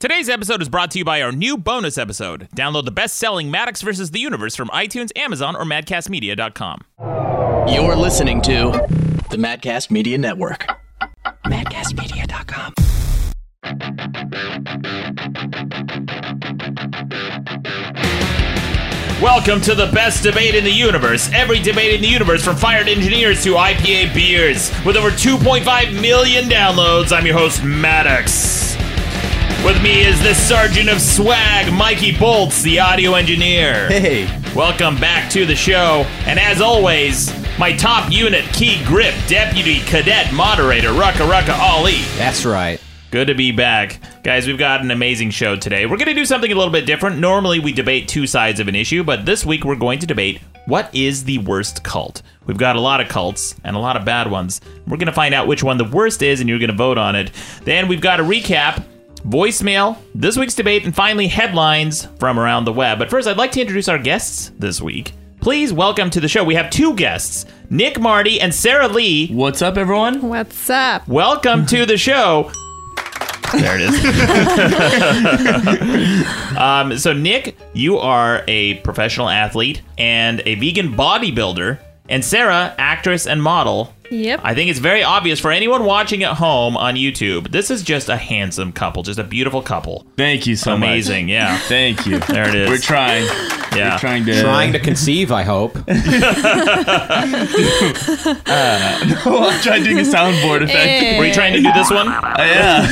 Today's episode is brought to you by our new bonus episode. Download the best-selling Maddox vs. the Universe from iTunes, Amazon, or madcastmedia.com. You're listening to the Madcast Media Network. Madcastmedia.com. Welcome to the best debate in the universe. Every debate in the universe from fired engineers to IPA beers. With over 2.5 million downloads, I'm your host, Maddox. With me is the sergeant of swag, Mikey Bolts, the audio engineer. Hey. Welcome back to the show. And as always, my top unit, Key Grip, Deputy Cadet Moderator, Rucka Rucka Ali. That's right. Good to be back. Guys, we've got an amazing show today. We're going to do something a little bit different. Normally, we debate two sides of an issue, but this week we're going to debate what is the worst cult. We've got a lot of cults and a lot of bad ones. We're going to find out which one the worst is, and you're going to vote on it. Then we've got a recap, voicemail, this week's debate, and finally headlines from around the web. But first, I'd like to introduce our guests this week. Please welcome to the show. We have two guests, Nick Mardi and Sarah Lea. What's up, everyone? What's up? Welcome to the show. There it is. um, so, Nick, you are a professional athlete and a vegan bodybuilder, and Sarah, actress and model. Yep. I think it's very obvious for anyone watching at home on YouTube. This is just a handsome couple, just a beautiful couple. Thank you so much. Amazing, yeah. Thank you. There it is. We're trying. Yeah. We're trying to. Trying to conceive, I hope. No, I'm trying to do a soundboard effect. Were you trying to do this one? Uh, yeah.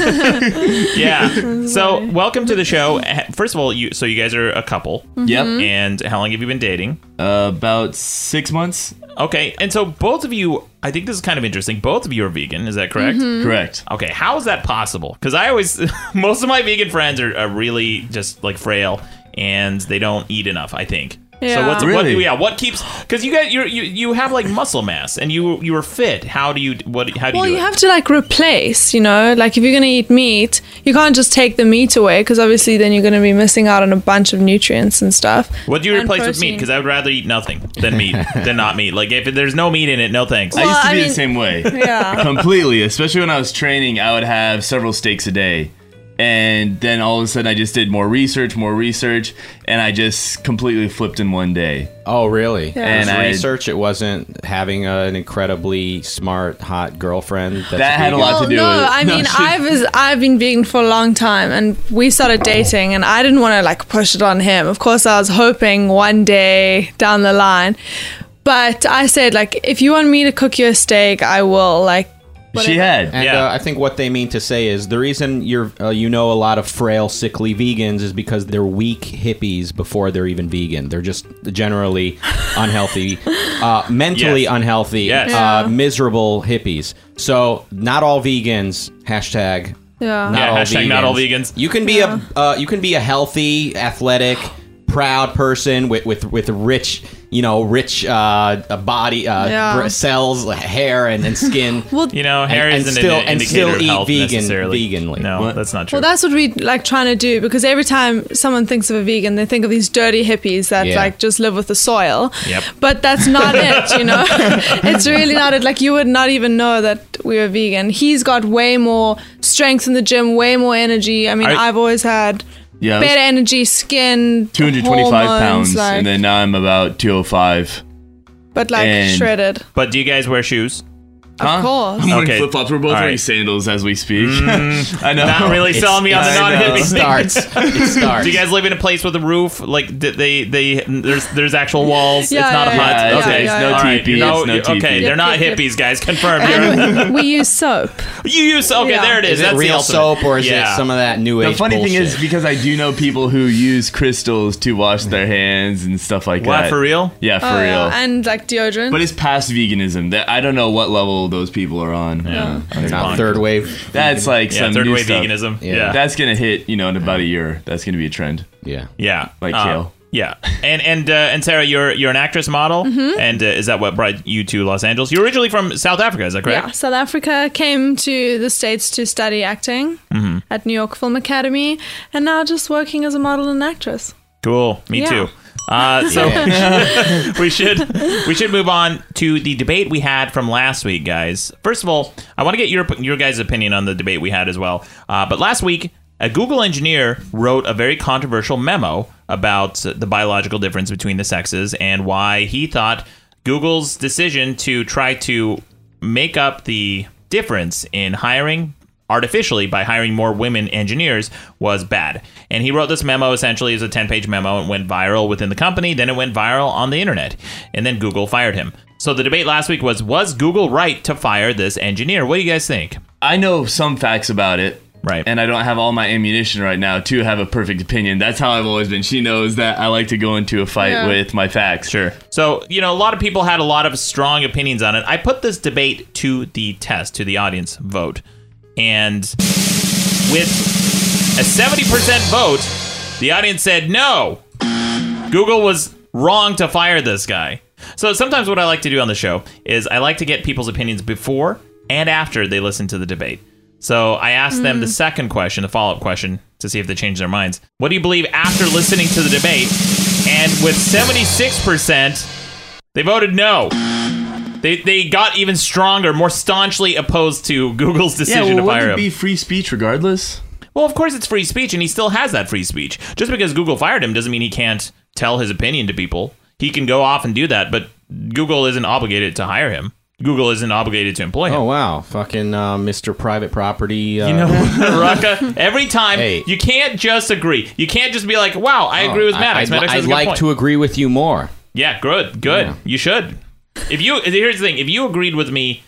Yeah. So, welcome to the show. First of all, you so you guys are a couple, Yep. and how long have you been dating? Uh, about six months. Okay, and so both of you, I think this is kind of interesting. Both of you are vegan, is that correct? Mm-hmm. Correct. Okay, how is that possible? Because I always, most of my vegan friends are, are really just like frail and they don't eat enough. I think. So Yeah. what's Really? what? Yeah, what keeps? Because you got you you you have like muscle mass and you you are fit. How do you what? How do Well, you? Well, you do it? have to like replace, you know, like if you're gonna eat meat, you can't just take the meat away because obviously then you're gonna be missing out on a bunch of nutrients and stuff. What do you and replace with meat? Because I would rather eat nothing than meat than not meat. Like if there's no meat in it, no thanks. I used to I be mean- the same way. Yeah. Completely. Especially when I was training, I would have several steaks a day. And then all of a sudden, I just did more research, more research, and I just completely flipped in one day. Oh, really? Yeah. And It was I- research. It wasn't having an incredibly smart, hot girlfriend. That's That had a vegan? lot to do no, with it. I No, mean, she- I was I've been vegan for a long time, and we started oh. dating, and I didn't want to like push it on him. Of course, I was hoping one day down the line, but I said like, if you want me to cook you a steak, I will. Like, She had. And Yeah. uh, I think what they mean to say is the reason you're uh, you know a lot of frail, sickly vegans is because they're weak hippies before they're even vegan. They're just generally unhealthy, uh, mentally Yes. unhealthy, Yes. uh, Yeah. miserable hippies. So not all vegans. Hashtag. yeah. Not Yeah, all hashtag not all vegans. You can be a uh, you can be a healthy, athletic, proud person with with with rich, you know, rich uh, a body, uh, Yeah. br- cells, hair, and, and skin. Well, You know, hair and isn't still- an and indicator still of eat health vegan- necessarily. veganly. No, What? that's not true. Well, that's what we like trying to do because every time someone thinks of a vegan, they think of these dirty hippies that Yeah. like just live with the soil. Yep. But that's not it, you know. it's really not it. Like you would not even know that we were vegan. He's got way more strength in the gym, way more energy. I mean, Are- I've always had Yeah, I was better energy, skin, 225 hormones, pounds, like, and then now I'm about 205. but like and- shredded. but do you guys wear shoes? Huh? Of course. I'm wearing Okay. flip flops. We're both All wearing right. sandals as we speak. Mm. I know. Not really It's- selling me on the non I know. hippie It starts. It starts. Do you guys live in a place with a roof? Like d- they, they, there's, there's actual walls. Yeah, it's not a yeah, hut. yeah, yeah, okay, yeah, All yeah. right, teepee, no, it's no you- okay, teepee. they're not yep, yep. hippies, guys. Confirmed. You're, And we use soap. you use okay. Yeah. There it is. Is That's it the real soap or is Yeah. it some of that new age The funny thing is because I do know people who use crystals to wash their hands and stuff like What that. for real? Yeah, for Oh, real. And like deodorant. but it's past veganism. That I don't know what level those people are on. Yeah. They're not third wave. That's like Yeah, some third new wave stuff. veganism. Yeah. Yeah, That's gonna hit, you know, in about a year. That's gonna be a trend. Yeah. yeah, Like Uh, kale. Yeah, and and uh, and Sarah, you're you're an actress model, Mm-hmm. and uh, is that what brought you to Los Angeles? You're originally from South Africa, is that correct? Yeah, South Africa came to the States to study acting Mm-hmm. at New York Film Academy, and now just working as a model and actress. Cool. Me Yeah. too. Uh, so we should we should move on to the debate we had from last week, guys. First of all, I want to get your your guys' opinion on the debate we had as well. Uh, but last week a Google engineer wrote a very controversial memo about the biological difference between the sexes and why he thought Google's decision to try to make up the difference in hiring artificially by hiring more women engineers was bad. And he wrote this memo essentially as a 10 page memo. It went viral within the company, then it went viral on the internet. And then Google fired him. So the debate last week was Was Google right to fire this engineer? What do you guys think? I know some facts about it. Right. And I don't have all my ammunition right now to have a perfect opinion. That's how I've always been. She knows that I like to go into a fight Yeah. with my facts. Sure. So, you know, a lot of people had a lot of strong opinions on it. I put this debate to the test, to the audience vote. And with a 70% vote, the audience said no. Google was wrong to fire this guy. So sometimes what I like to do on the show is I like to get people's opinions before and after they listen to the debate. So I asked them the mm. second question, the follow up question, to see if they changed their minds. What do you believe after listening to the debate? And with 76%, they voted no. They, they got even stronger, more staunchly opposed to Google's Yeah, decision well, to fire wouldn't him. it be free speech regardless? Well, of course it's free speech, and he still has that free speech. Just because Google fired him doesn't mean he can't tell his opinion to people. He can go off and do that, but Google isn't obligated to hire him. Google isn't obligated to employ him. Oh wow, fucking uh, Mr. Private Property. Uh, You know, Rucka, every time Hey. you can't just agree. You can't just be like, "Wow, I agree with I- Maddox." I'd, Maddox I'd like point." to agree with you more. Yeah, good, good. Yeah. You should. If you here's the thing, if you agreed with me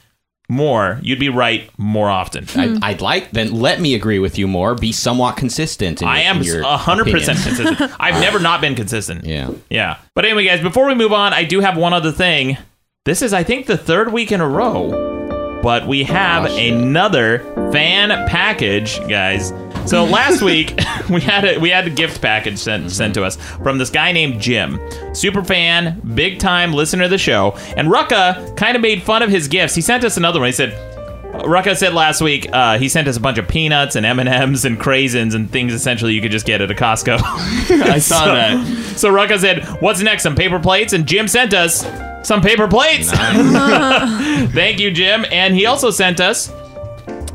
more, you'd be right more often. I'd, I'd like then let me agree with you more. Be somewhat consistent. In I am hundred percent consistent. I've never not been consistent. Yeah. Yeah. But anyway, guys, before we move on, I do have one other thing. This is, I think, the third week in a row, but we have Oh, another fan package, guys. So last week we had a we had a gift package sent sent to us from this guy named Jim, super fan, big time listener of the show, and Rucka kind of made fun of his gifts. He sent us another one. He said. Rucka said last week uh, he sent us a bunch of peanuts and M and M's and craisins and things essentially you could just get at a Costco. I saw So- that. So Rucka said, "What's next? Some paper plates." And Jim sent us some paper plates. Thank you, Jim. And he also sent us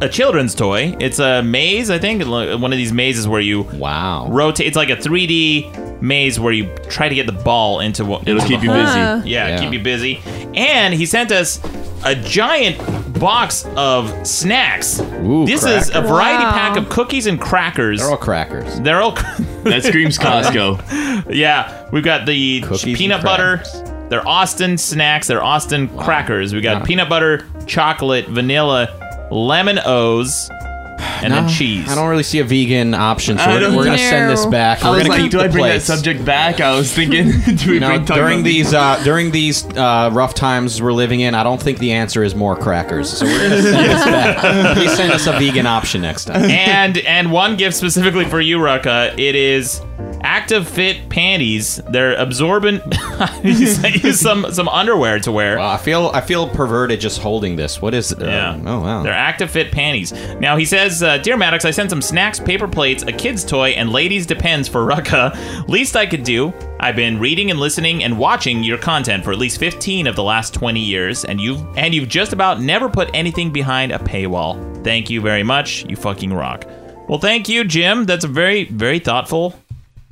a children's toy. It's a maze, I think. One of these mazes where you Wow. rotate. It's like a 3D maze where you try to get the ball into what. It'll keep you busy. Yeah, Yeah. keep you busy. And he sent us a giant box of snacks. Ooh, this is a variety Wow. pack of cookies and crackers. They're all crackers. They're all That screams Costco. Yeah, we've got the Cookies peanut butter. They're Austin snacks. They're Austin crackers. We got Yeah. peanut butter, chocolate, vanilla, lemon O's, and then cheese. I don't really see a vegan option, so I we're, don't- we're gonna send this No. back. I We're was gonna like, keep do the I bring plates. that subject back? I was thinking, do we You know, bring talk during about these uh, during these uh, rough times we're living in, I don't think the answer is more crackers. So we're gonna send this back. Please send us a vegan option next time. and and one gift specifically for you, Rucka. It is Active Fit panties. They're absorbent. you sent you some some underwear to wear. Wow, I feel I feel perverted just holding this. What is it? Uh, Yeah. oh wow. They're Active Fit panties. Now he says, uh, "Dear Maddox, I sent some snacks, paper plates, a kid's toy, and ladies depends for Rucka. Least I could do. I've been reading and listening and watching your content for at least 15 of the last 20 years, and you've and you've just about never put anything behind a paywall. Thank you very much. You fucking rock." Well, thank you, Jim. That's a very, very thoughtful.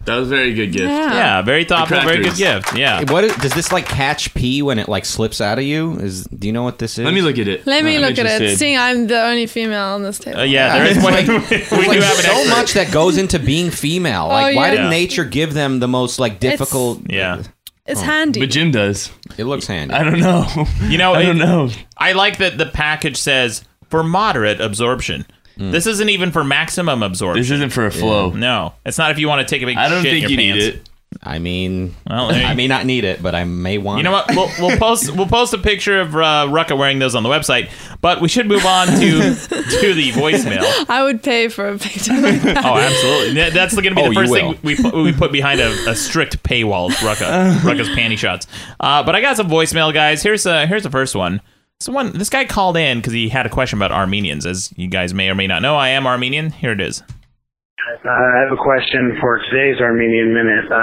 That was a very good gift. Yeah. Yeah, very thoughtful, very good gift. Yeah. What is, does this like catch pee when it like slips out of you? Is do you know what this is? Let me look at it. Let me I'm look at it. Seeing I'm the only female on this table. Uh, yeah, there is one. like- we There's do have an so expert. much that goes into being female. Like, why yeah. did nature give them the most like difficult? Yeah. It's handy. But Jim does. It looks handy. I don't know. You know, I don't know. I like that the package says for moderate absorption. This isn't even for maximum absorption. This isn't for a flow. no, it's not if you want to take a big I don't shit think in you your need pants. it. I mean, Well, there you- I may not need it, but I may want. You know what? We'll, we'll post we'll post a picture of uh, Rucka wearing those on the website. But we should move on to to the voicemail. I would pay for a picture like that. Oh, absolutely. That- That's going to be Oh, the you first will. thing we put, we put behind a, a strict paywall. Rucka, Rucka's panty shots. Uh, but I got some voicemail, guys. Here's uh, here's the first one. So this guy called in because he had a question about Armenians. As you guys may or may not know, I am Armenian. Here it is. Uh, I have a question for today's Armenian Minute. Uh,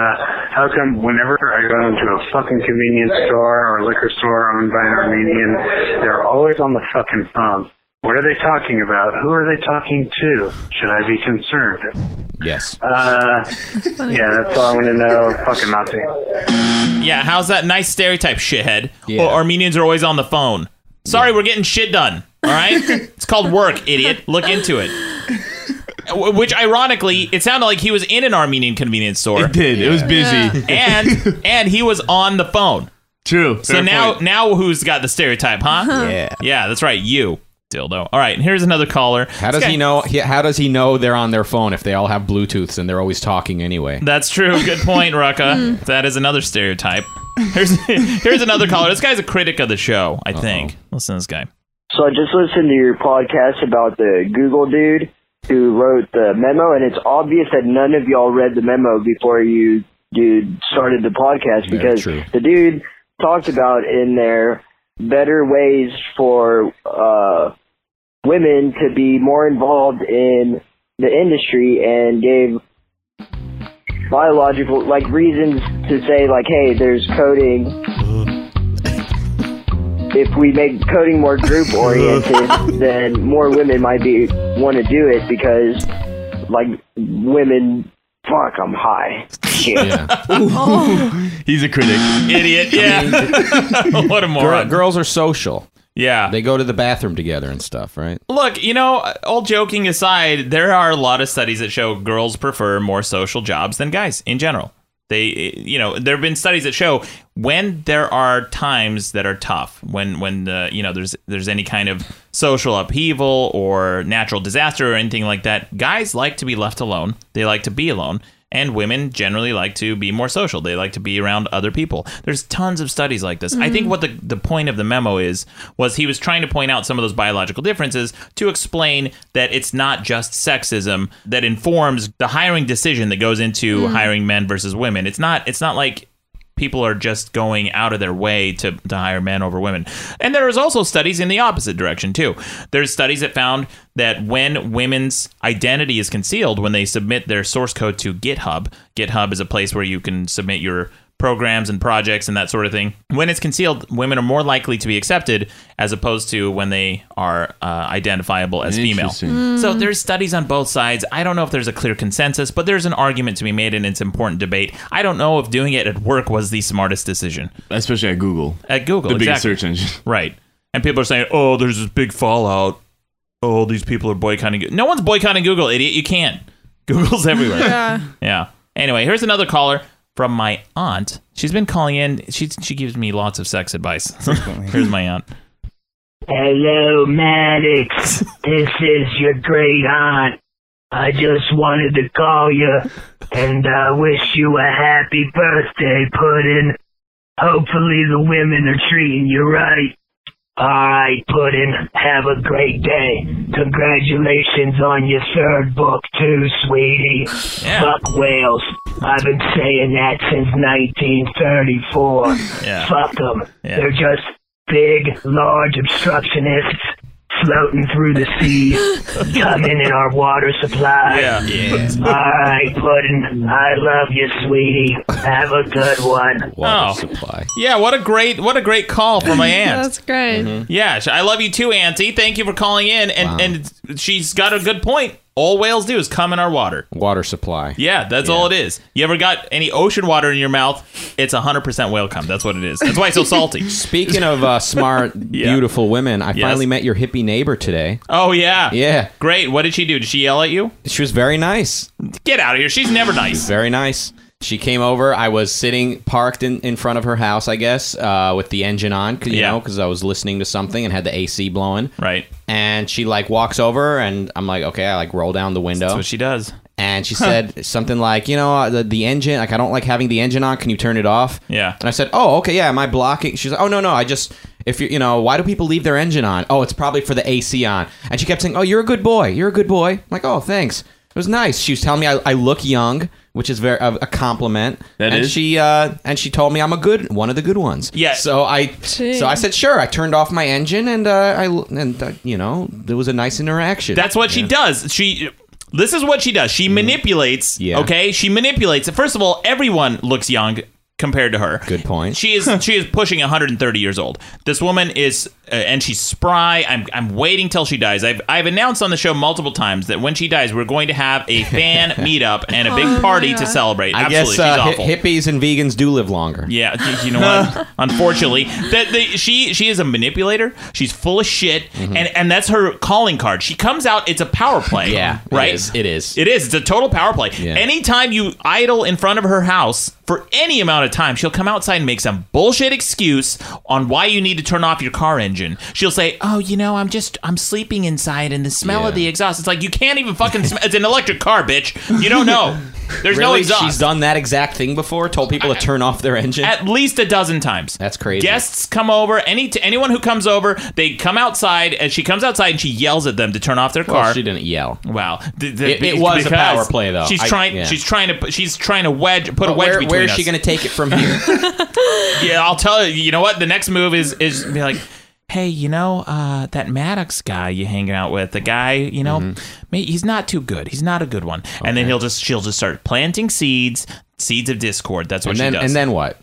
how come whenever I go into a fucking convenience store or liquor store owned by an Armenian, they're always on the fucking phone? What are they talking about? Who are they talking to? Should I be concerned? Yes. Uh, yeah, that's all I want to know. Fucking Nazi. Yeah, how's that nice stereotype, shithead? Yeah. Or Armenians are always on the phone. Sorry, we're getting shit done. All right? it's called work, idiot. Look into it. Which, ironically, it sounded like he was in an Armenian convenience store, It did. It was busy. and and he was on the phone. True. So Fair now, point. now who's got the stereotype, huh? Uh-huh. Yeah. Yeah, that's right. You, dildo. All right, and here's another caller. How does guy- he know? he- How does he know they're on their phone if they all have Bluetooths and they're always talking anyway? That's true. Good point, Rucka. Hmm. that is another stereotype. Here's here's another caller. This guy's a critic of the show, I think. Listen to this guy. So I just listened to your podcast about the Google dude who wrote the memo, and it's obvious that none of y'all read the memo before you dude started the podcast because true. the dude talked about in there better ways for uh, women to be more involved in the industry and gave biological like reasons to say like hey there's coding if we make coding more group oriented, then more women might be want to do it because, like, women. Fuck, I'm high. Shit. Yeah. he's a critic. Idiot. Yeah. what a Girl, moron. girls are social. Yeah. They go to the bathroom together and stuff, right? Look, you know, all joking aside, there are a lot of studies that show girls prefer more social jobs than guys in general. They, you know, there have been studies that show when there are times that are tough, when when the you know there's there's any kind of social upheaval or natural disaster or anything like that, guys like to be left alone. They like to be alone. And women generally like to be more social. They like to be around other people. There's tons of studies like this. I think mm-hmm. what the, the point of the memo is was he was trying to point out some of those biological differences to explain that it's not just sexism that informs the hiring decision that goes into mm. hiring men versus women. It's not it's not like people are just going out of their way to, to hire men over women. And there is also studies in the opposite direction too. There's studies that found that when women's identity is concealed when they submit their source code to GitHub, GitHub is a place where you can submit your programs and projects and that sort of thing. When it's concealed, women are more likely to be accepted as opposed to when they are uh, identifiable as female. Interesting. So there's studies on both sides. I don't know if there's a clear consensus, but there's an argument to be made and it's important debate. I don't know if doing it at work was the smartest decision. Especially at Google. At Google, the biggest search engine. Right. And people are saying, "Oh, there's this big fallout. Oh, these people are boycotting." Go-" No one's boycotting Google, idiot. You can't. Google's everywhere. Yeah. Yeah. Anyway, here's another caller from my aunt. She's been calling in. She she gives me lots of sex advice. here's my aunt. Hello, Maddox. This is your great aunt. I just wanted to call you and uh, wish you a happy birthday, Puddin'. Hopefully the women are treating you right. Alright, Puddin', have a great day. Congratulations on your third book, too, sweetie. Yeah. Fuck whales. I've been saying that since 1934. Yeah. Fuck them. Yeah. They're just big, large obstructionists floating through the sea, coming in our water supply. Yeah. All right, Puddin'. I love you, sweetie. Have a good one. Water Oh. supply. Yeah. What a great what a great call from my aunt. That's great. Yeah, I love you too, Auntie. Thank you for calling in. And Wow. and she's got a good point. All whales do is come in our water. Water supply. Yeah, that's all it is. You ever got any ocean water in your mouth? It's 100% whale cum. That's what it is. That's why it's so salty. Speaking of uh, smart, beautiful women, I finally met your hippie neighbor today. Oh, yeah. Yeah, Great. What did she do? Did she yell at you? she was very nice. Get out of here. She's never nice. Very nice. She came over. I was sitting parked in, in front of her house, I guess, uh, with the engine on, 'cause, you Yeah. know, because I was listening to something and had the AC blowing. Right. And she like walks over, and I'm like, okay, I like roll down the window, That's what she does. and she said something like, you know, uh, the, the engine, like I don't like having the engine on. Can you turn it off? Yeah. And I said, oh, okay, yeah. Am I blocking? She's like, oh no, no, I just if you you know why do people leave their engine on? Oh, it's probably for the AC on. And she kept saying, oh, you're a good boy. You're a good boy. I'm like, oh, thanks. It was nice. She was telling me I, I look young, which is very a, a compliment. That and is. she uh, and she told me I'm a good one of the good ones. Yeah. So I Gee. so I said sure. I turned off my engine and uh, I and uh, you know there was a nice interaction. That's what she does. She. This is what she does. She manipulates. Mm-hmm. Yeah. Okay. She manipulates. First of all, everyone looks young compared to her. Good point. She is she is pushing 130 years old. This woman is uh, and she's spry. I'm I'm waiting till she dies. I've I've announced on the show multiple times that when she dies, we're going to have a fan meetup and a big Oh my party to celebrate. I Absolutely, guess uh, she's hi- awful. hippies and vegans do live longer. Yeah, you know what? Unfortunately, that the, she she is a manipulator. She's full of shit, and and that's her calling card. She comes out. It's a power play. Mm-hmm. Yeah, right. is. It is. It is. It's a total power play. Yeah. Anytime you idle in front of her house for any amount of time, she'll come outside and make some bullshit excuse on why you need to turn off your car engine. She'll say, "Oh, you know, I'm just I'm sleeping inside, and the smell of the exhaust. It's like you can't even fucking. Sm- it's an electric car, bitch. You don't know. There's no Really? exhaust. She's done that exact thing before. Told people to turn off their engine. At least a dozen times. That's crazy. Guests come over. Any to anyone who comes over, they come outside, and she comes outside and she yells at them to turn off their Well, car. she didn't yell. Wow, Th- th- It- it was a because power play, though. She's I- trying. yeah. She's trying to. put- She's trying to wedge. Put a But wedge where, between where is us. she going to take it from here? Yeah, I'll tell you. You know what? The next move is is be like, hey, you know, uh, that Maddox guy you hanging out with, the guy, you know, Mm-hmm. may he's not too good. He's not a good one. And then he'll just she'll just start planting seeds, seeds of discord. That's what and she then does. and then what?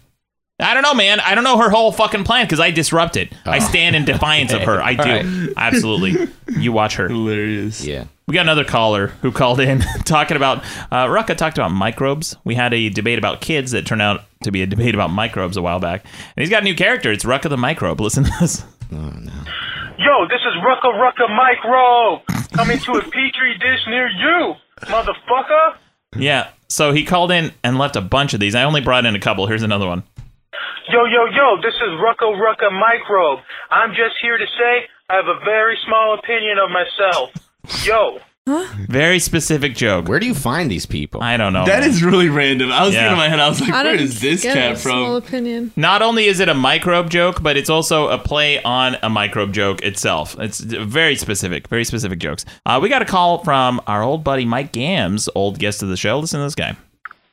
I don't know, man. I don't know her whole fucking plan because I disrupt it. I stand in defiance of her. I do. Oh. All Absolutely. You watch her. Hilarious. Yeah. We got another caller who called in talking about, uh, Rucka talked about microbes. We had a debate about kids that turned out to be a debate about microbes a while back. And he's got a new character. It's Rucka the Microbe. Listen to this. Yo, this is Rucka Rucka Micro coming to a petri dish near you, motherfucker. Yeah. So he called in and left a bunch of these. I only brought in a couple. Here's another one. Yo, yo, yo, this is Rucka Rucka Microbe. I'm just here to say I have a very small opinion of myself. Yo. Huh? Very specific joke. Where do you find these people? I don't know. That man. is really random. I was Yeah. thinking in my head, I was like, I where this get cat a small from? opinion. Not only is it a microbe joke, but it's also a play on a microbe joke itself. It's very specific, very specific jokes. Uh, we got a call from our old buddy Mike Gams, old guest of the show. Listen to this guy.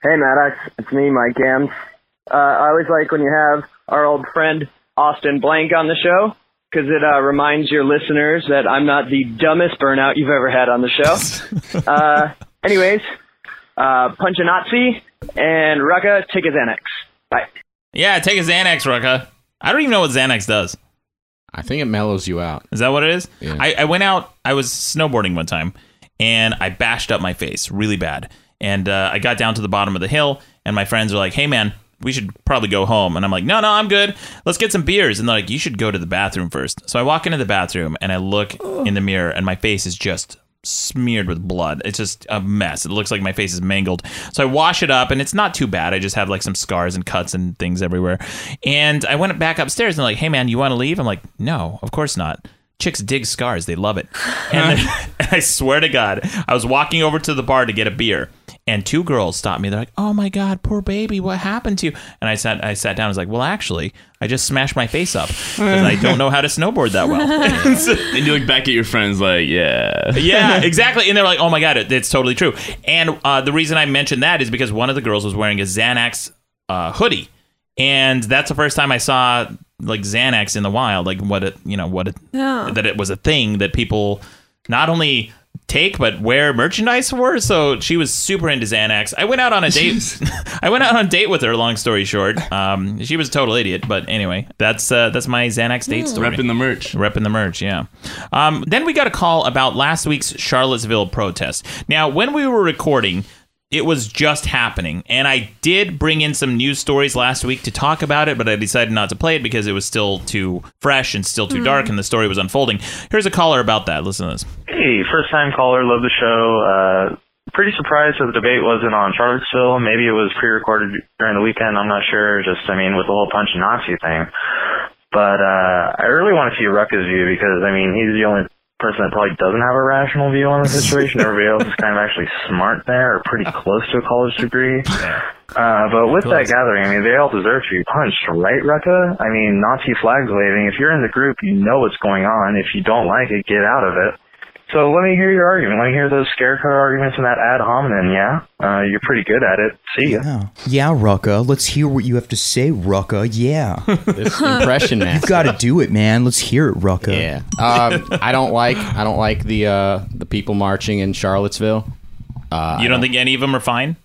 Hey, Maddox. It's me, Mike Gams. Uh, I always like when you have our old friend Austin Blank on the show because it uh, reminds your listeners that I'm not the dumbest burnout you've ever had on the show. uh, anyways, uh, punch a Nazi and Rucka, take a Xanax. Bye. Yeah, take a Xanax, Rucka. I don't even know what Xanax does. I think it mellows you out. Is that what it is? Yeah. I, I went out, I was snowboarding one time, and I bashed up my face really bad. And uh, I got down to the bottom of the hill, and my friends were like, hey, man, we should probably go home. And I'm like, no, no, I'm good. Let's get some beers. And they're like, you should go to the bathroom first. So I walk into the bathroom, and I look in the mirror, and my face is just smeared with blood. It's just a mess. It looks like my face is mangled. So I wash it up and it's not too bad. I just have like some scars and cuts and things everywhere. And I went back upstairs and they're like, "Hey man, you want to leave?" I'm like, "No, of course not." Chicks dig scars. They love it. And, then, and I swear to God, I was walking over to the bar to get a beer. And two girls stopped me. They're like, "Oh my God, poor baby, what happened to you?" And I sat, I sat down. I was like, "Well, actually, I just smashed my face up because I don't know how to snowboard that well." And you look back at your friends like, yeah. yeah, exactly. And they're like, "Oh my god, it, it's totally true." And uh, the reason I mentioned that is because one of the girls was wearing a Xanax uh, hoodie, and that's the first time I saw like Xanax in the wild, like what it, you know, what it, Yeah. that it was a thing that people not only take but wear merchandise for. So she was super into Xanax. I went out on a date. I went out on a date with her. Long story short, um, she was a total idiot. But anyway, that's uh, that's my Xanax date story. Repping the merch. Repping the merch, yeah. Um, then we got a call about last week's Charlottesville protest. Now, when we were recording, it was just happening, and I did bring in some news stories last week to talk about it, but I decided not to play it because it was still too fresh and still too dark, and the story was unfolding. Here's a caller about that. Listen to this. Hey, first time caller, love the show. Uh, pretty surprised that the debate wasn't on Charlottesville. Maybe it was pre-recorded during the weekend. I'm not sure. Just, I mean, with the whole punch and Nazi thing. But uh, I really want to see Rucka's view because, I mean, he's the only person that probably doesn't have a rational view on the situation. Everybody else is kind of actually smart there or pretty close to a college degree. Uh, but with that gathering, I mean, they all deserve to be punched, right, Rucka? I mean, Nazi flags waving. If you're in the group, you know what's going on. If you don't like it, get out of it. So let me hear your argument. Let me hear those scarecrow arguments and that ad hominem, yeah? Uh, you're pretty good at it. See ya. Yeah, yeah, Rucka. Let's hear what you have to say, Rucka. Yeah, This impression you've got to do it, man. Let's hear it, Rucka. Yeah. Um, I don't like I don't like the uh, the people marching in Charlottesville. Uh, You don't think any of them are fine?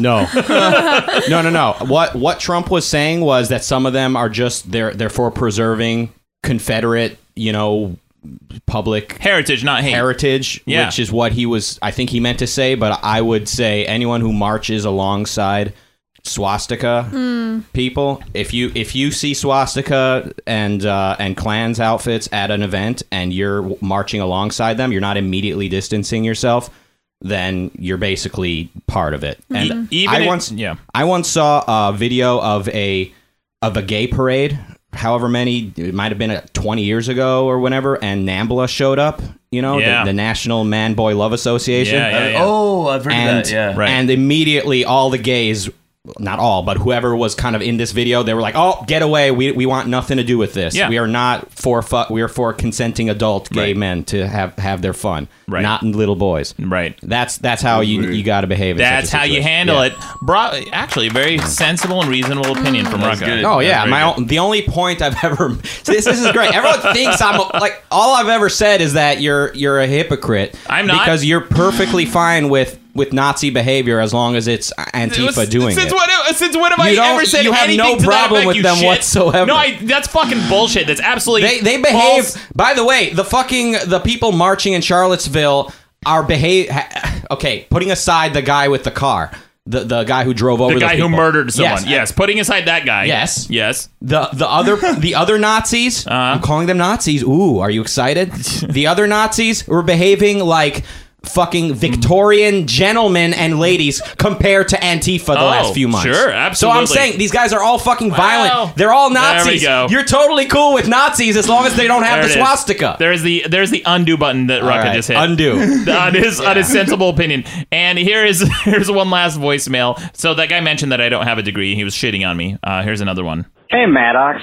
No, no, no, no. What what Trump was saying was that some of them are just they're they're for preserving Confederate, you know, public Heritage, not hate. heritage, Yeah. which is what he was. I think he meant to say, but I would say anyone who marches alongside swastika people, if you if you see swastika and uh, and Klans outfits at an event and you're marching alongside them, you're not immediately distancing yourself. Then you're basically part of it. And even I if- once, yeah. I once saw a video of a of a gay parade, however many it might have been uh, 20 years ago or whenever, and NAMBLA showed up. You know, Yeah. the, the National Man Boy Love Association. Yeah, yeah, yeah. Oh, I've heard And, of that. Yeah. Right. and immediately all the gays, not all, but whoever was kind of in this video, they were like, "Oh, get away! We, we want nothing to do with this. Yeah. We are not for fu- we are for consenting adult gay Right. men to have have their fun, Right. not little boys. Right. That's that's how you you got to behave. in such a That's how you handle Yeah. it. Bro, actually, very sensible and reasonable opinion from That's Rucka. good. Oh yeah, Very my good. own, the only point I've ever this, this is great. Everyone thinks I'm like all I've ever said is that you're you're a hypocrite. I'm not. because you're perfectly fine with with Nazi behavior as long as it's Antifa doing since it. Since when have I You don't- ever said you have anything no to that problem effect, with them shit? whatsoever. No, I, that's fucking bullshit. That's absolutely They they behave. false. By the way, the fucking the people marching in Charlottesville are behave. Okay, putting aside the guy with the car, the the guy who drove over The guy who murdered someone. Yes, Yes. putting aside that guy. Yes. Yes. The the other the other Nazis, Uh-huh. I'm calling them Nazis. Ooh, are you excited? the other Nazis were behaving like fucking Victorian gentlemen and ladies compared to Antifa the Oh, last few months. sure, absolutely. So I'm saying these guys are all fucking Wow. violent. They're all There we Nazis. go. You're totally cool with Nazis as long as they don't have the it is. swastika. There's the there's the undo button that All Rucka right, just hit. Undo. on his on his sensible opinion. And here is here's one last voicemail. So that guy mentioned that I don't have a degree. He was shitting on me. Uh, here's another one. Hey, Maddox.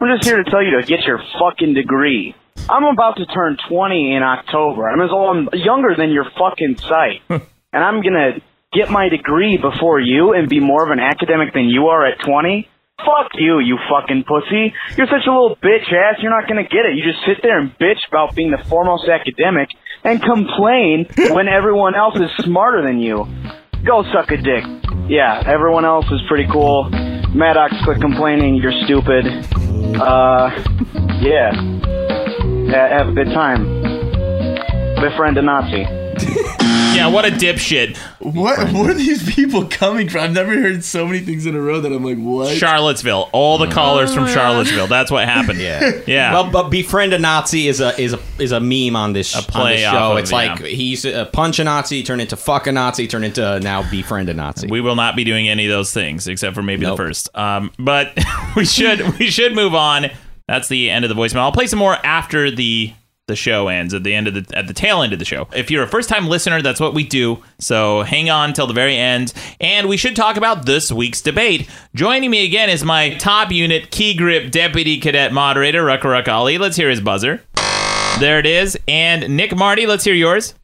I'm just here to tell you to get your fucking degree. I'm about to turn 20 in October. I'm as old, I'm younger than your fucking site. and I'm gonna get my degree before you and be more of an academic than you are at 20? Fuck you, you fucking pussy. You're such a little bitch ass, you're not gonna get it. You just sit there and bitch about being the foremost academic and complain when everyone else is smarter than you. Go suck a dick. Yeah, everyone else is pretty cool. Maddox, quit complaining. You're stupid. Uh, yeah. Ha- have a good time. Befriend a Nazi. Yeah, what a dipshit. What? Where are these people coming from? I've never heard so many things in a row that I'm like, what? Charlottesville. All the callers from uh. Charlottesville. That's what happened. Yeah. Yeah. Well, but befriend a Nazi is a is a is a meme on this, a play on this off show. of, it's like yeah. he's a uh, punch a Nazi, turn into fuck a Nazi, turn into now befriend a Nazi. We will not be doing any of those things except for maybe Nope. the first. Um, but we should we should move on. That's the end of the voicemail. I'll play some more after the the show ends at the end of the at the tail end of the show. If you're a first time listener, that's what we do. So hang on till the very end, and we should talk about this week's debate. Joining me again is my top unit key grip deputy cadet moderator Rucka Ruck Ali. Let's hear his buzzer. There it is. And Nick Mardi, let's hear yours.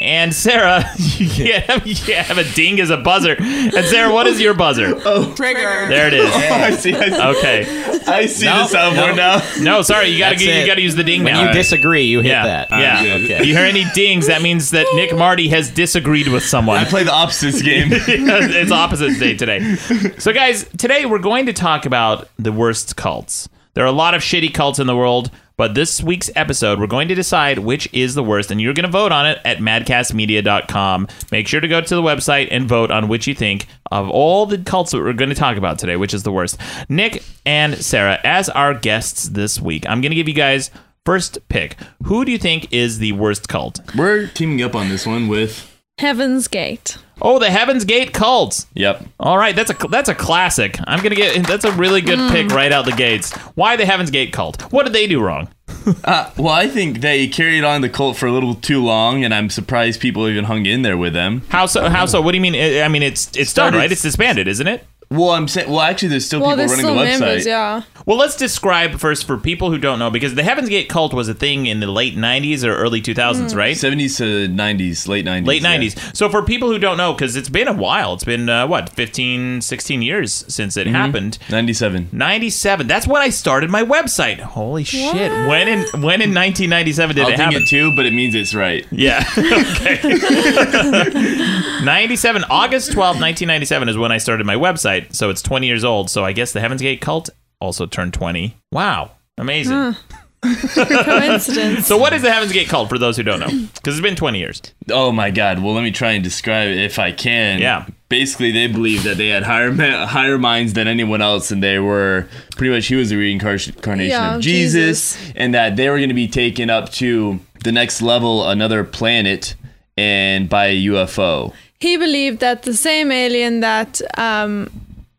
And Sarah, yeah, have, you have a ding as a buzzer. And Sarah, what is your buzzer? Oh, Trigger. There it is. Oh, I see. I see. Okay. I see No, the soundboard no. now. No, sorry, you gotta That's you it. gotta use the ding when now. you disagree, you hit yeah, that. yeah. Ah, okay. You hear any dings? That means that Nick Mardi has disagreed with someone. I play the opposites game. it's opposite day today. So, guys, today we're going to talk about the worst cults. There are a lot of shitty cults in the world, but this week's episode, we're going to decide which is the worst, and you're going to vote on it at madcastmedia.com. Make sure to go to the website and vote on which you think of all the cults that we're going to talk about today, which is the worst. Nick and Sarah, as our guests this week, I'm going to give you guys first pick. Who do you think is the worst cult? We're teaming up on this one with. Heaven's Gate. Oh, the Heaven's Gate cults. Yep. All right, that's a that's a classic. I'm gonna get that's a really good pick right out the gates. Why the Heaven's Gate cult? What did they do wrong? Uh, well, I think they carried on the cult for a little too long, and I'm surprised people even hung in there with them. How so? How so? What do you mean? I I mean, it's it's done right. It's disbanded, isn't it? Well, I'm saying, well, actually, there's still Well, people there's running still the website. members, yeah. Well, let's describe first for people who don't know, because the Heaven's Gate cult was a thing in the late 90s or early 2000s, right? 70s to 90s, late 90s. Late yeah. 90s. So for people who don't know, because it's been a while, it's been, uh, what, 15, 16 years since Mm-hmm. it happened. 97. 97. That's when I started my website. Holy shit. When in when in 1997 did I'll it happen? it too, but it means it's right. Yeah. okay. 97 August 12, 1997 is when I started my website. So it's 20 years old. So I guess the Heaven's Gate cult also turned 20. Wow. Amazing. Coincidence. So what is the Heaven's Gate cult for those who don't know? Because it's been 20 years. Oh my god. Well, let me try and describe it if I can. Yeah. Basically, they believed that they had higher ma- higher minds than anyone else, and they were pretty much he was the reincarnation Yeah, of Jesus, and that they were going to be taken up to the next level, another planet, and by a UFO. he believed that the same alien that um,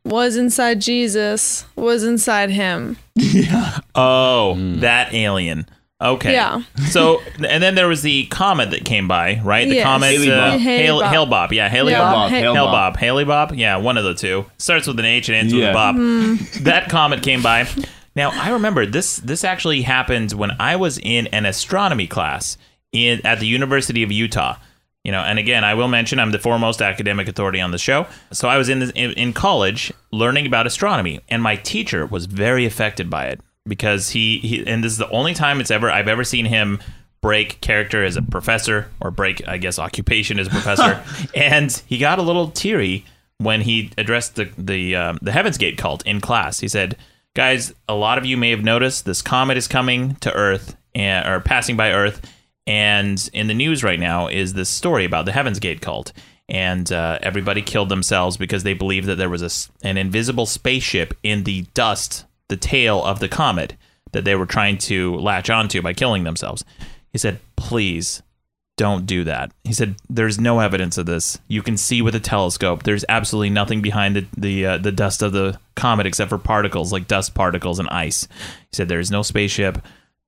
was inside Jesus was inside him. Yeah. Oh, that alien. Okay. Yeah. So, and then there was the comet that came by, right? The Yes. comet, Haley uh, Bob. Haley Hale, Bob. Hale Bob. Yeah, Haley Yeah, Bob. Ha- Hale Hale Bob. Bob. Haley Bob. Yeah, one of the two. Starts with an H and ends with Yeah. a Bob. Hmm. That comet came by. Now I remember this. This actually happened when I was in an astronomy class in at the University of Utah. You know, and again, I will mention I'm the foremost academic authority on the show. So I was in, the, in in college learning about astronomy, and my teacher was very affected by it because he, he and this is the only time it's ever I've ever seen him break character as a professor or break I guess occupation as a professor, and he got a little teary when he addressed the the um, the Heaven's Gate cult in class. He said, "Guys, a lot of you may have noticed this comet is coming to Earth and or passing by Earth." And in the news right now is this story about the Heaven's Gate cult. And uh, everybody killed themselves because they believed that there was a an invisible spaceship in the dust, the tail of the comet, that they were trying to latch onto by killing themselves. He said, please don't do that. He said, there's no evidence of this. You can see with a telescope. There's absolutely nothing behind the, the, uh, the dust of the comet except for particles like dust particles and ice. He said, there's no spaceship.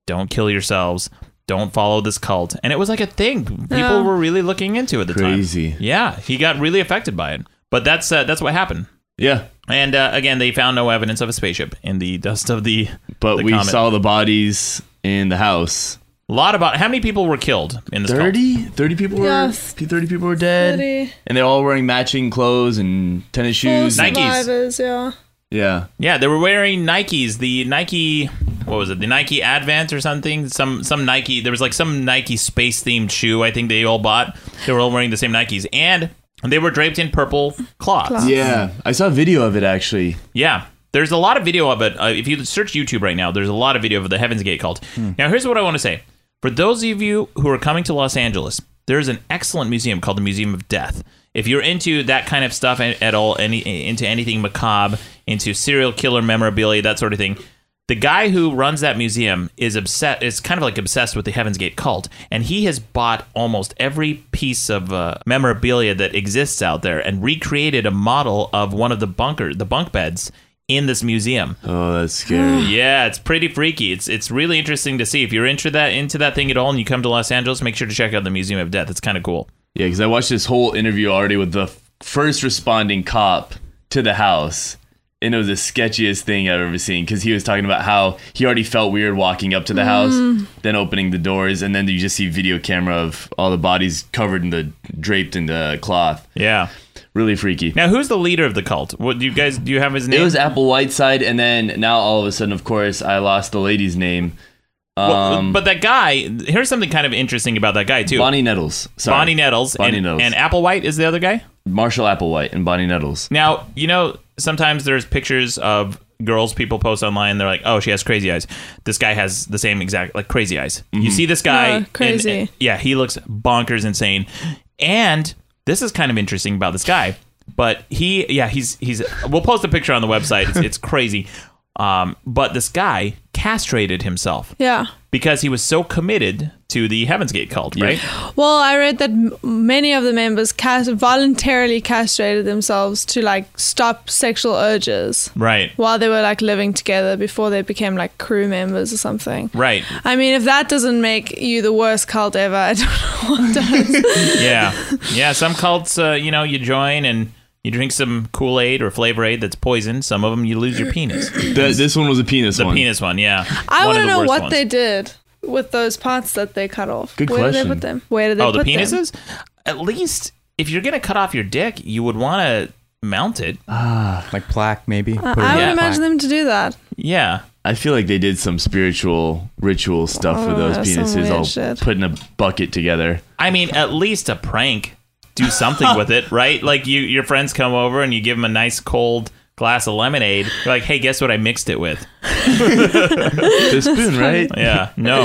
Don't kill yourselves don't follow this cult. And it was like a thing. People Yeah. were really looking into it at the Crazy. time. Yeah, he got really affected by it. But that's uh, that's what happened. Yeah. And uh, again, they found no evidence of a spaceship in the dust of the. But the we comet. saw the bodies in the house. a lot about how many people were killed in this cult? 30? 30 people were Yes. 30 people were dead. 30. And they're all wearing matching clothes and tennis Four shoes. Nikes. survivors, yeah. Yeah. Yeah, they were wearing Nikes. The Nike, what was it? The Nike Advance or something? Some some Nike. There was like some Nike space themed shoe. I think they all bought. They were all wearing the same Nikes, and they were draped in purple cloth. Cloth. Yeah. I saw a video of it actually. Yeah. There's a lot of video of it. Uh, if you search YouTube right now, there's a lot of video of the Heaven's Gate cult. Now, here's what I want to say. For those of you who are coming to Los Angeles, there's an excellent museum called the Museum of Death. If you're into that kind of stuff at at all, any into anything macabre, into serial killer memorabilia, that sort of thing, the guy who runs that museum is obsessed. Is kind of like obsessed with the Heaven's Gate cult, and he has bought almost every piece of uh, memorabilia that exists out there and recreated a model of one of the bunker, the bunk beds in this museum. Oh, that's scary. Yeah, it's pretty freaky. It's it's really interesting to see. If you're into that into that thing at all, and you come to Los Angeles, make sure to check out the Museum of Death. It's kind of cool. Yeah, because I watched this whole interview already with the first responding cop to the house. And it was the sketchiest thing I've ever seen because he was talking about how he already felt weird walking up to the house, then opening the doors, and then you just see video camera of all the bodies covered in the draped in the cloth. Yeah. Really freaky. Now, who's the leader of the cult? What do you guys do? You have his name? It was Apple Whiteside, and then now all of a sudden, of course, I lost the lady's name. Well, Um, but that guy. Here's something kind of interesting about that guy too. Bonnie Nettles. Sorry. Bonnie Nettles. Bonnie and, Nettles. and Applewhite is the other guy. Marshall Applewhite and Bonnie Nettles. Now, you know, sometimes there's pictures of girls people post online. They're like, "Oh, she has crazy eyes." This guy has the same exact like crazy eyes. You mm-hmm. see this guy, and- crazy. and- yeah, he looks bonkers insane. And this is kind of interesting about this guy. But he, yeah, he's he's. We'll post a picture on the website. It's, it's crazy. Um, but this guy castrated himself Yeah. because he was so committed to the Heaven's Gate cult, right? Well, I read that m- many of the members cast- voluntarily castrated themselves to like stop sexual urges Right. while they were like living together before they became like crew members or something. Right. I mean, if that doesn't make you the worst cult ever, I don't know what does. yeah, yeah. Some cults, uh, you know, you join and You drink some Kool Aid or Flavor Aid that's poison. Some of them you lose your penis. Th- this one was a penis The one. penis one, yeah. I One want to know what ones. they did with those parts that they cut off. Good Where did they put them? Where did they Oh, the put them? penises? At least if you're gonna cut off your dick, you would want to mount it. Like plaque, maybe. Uh, I in would a imagine plaque. them to do that. Yeah. I feel like they did some spiritual ritual stuff Oh, for those penises all shit. put in a bucket together. I mean, at least a prank. Do something with it, right? Like you, your friends come over and you give them a nice cold glass of lemonade. You're like, hey, guess what I mixed it with? The spoon, right? Yeah, no,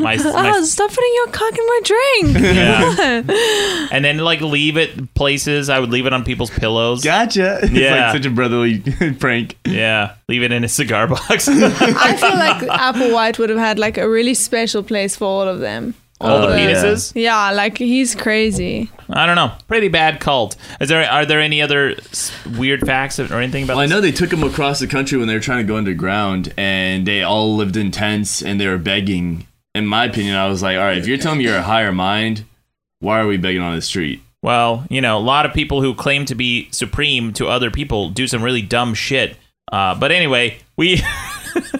my, my Oh, stop putting your cock in my drink. Yeah. and then like leave it places. I would leave it on people's pillows. Gotcha. It's Yeah. like such a brotherly prank. Yeah, leave it in a cigar box. I feel like Applewhite would have had like a really special place for all of them. All the Oh, yeah. penises. Yeah, like he's crazy. I don't know. Pretty bad cult. Is there? Are there any other s- weird facts or anything about? Well, I this? know they took them across the country when they were trying to go underground, and they all lived in tents and they were begging. In my opinion, I was like, all right, if you're telling me you're a higher mind, why are we begging on the street? Well, you know, a lot of people who claim to be supreme to other people do some really dumb shit. Uh, but anyway, we.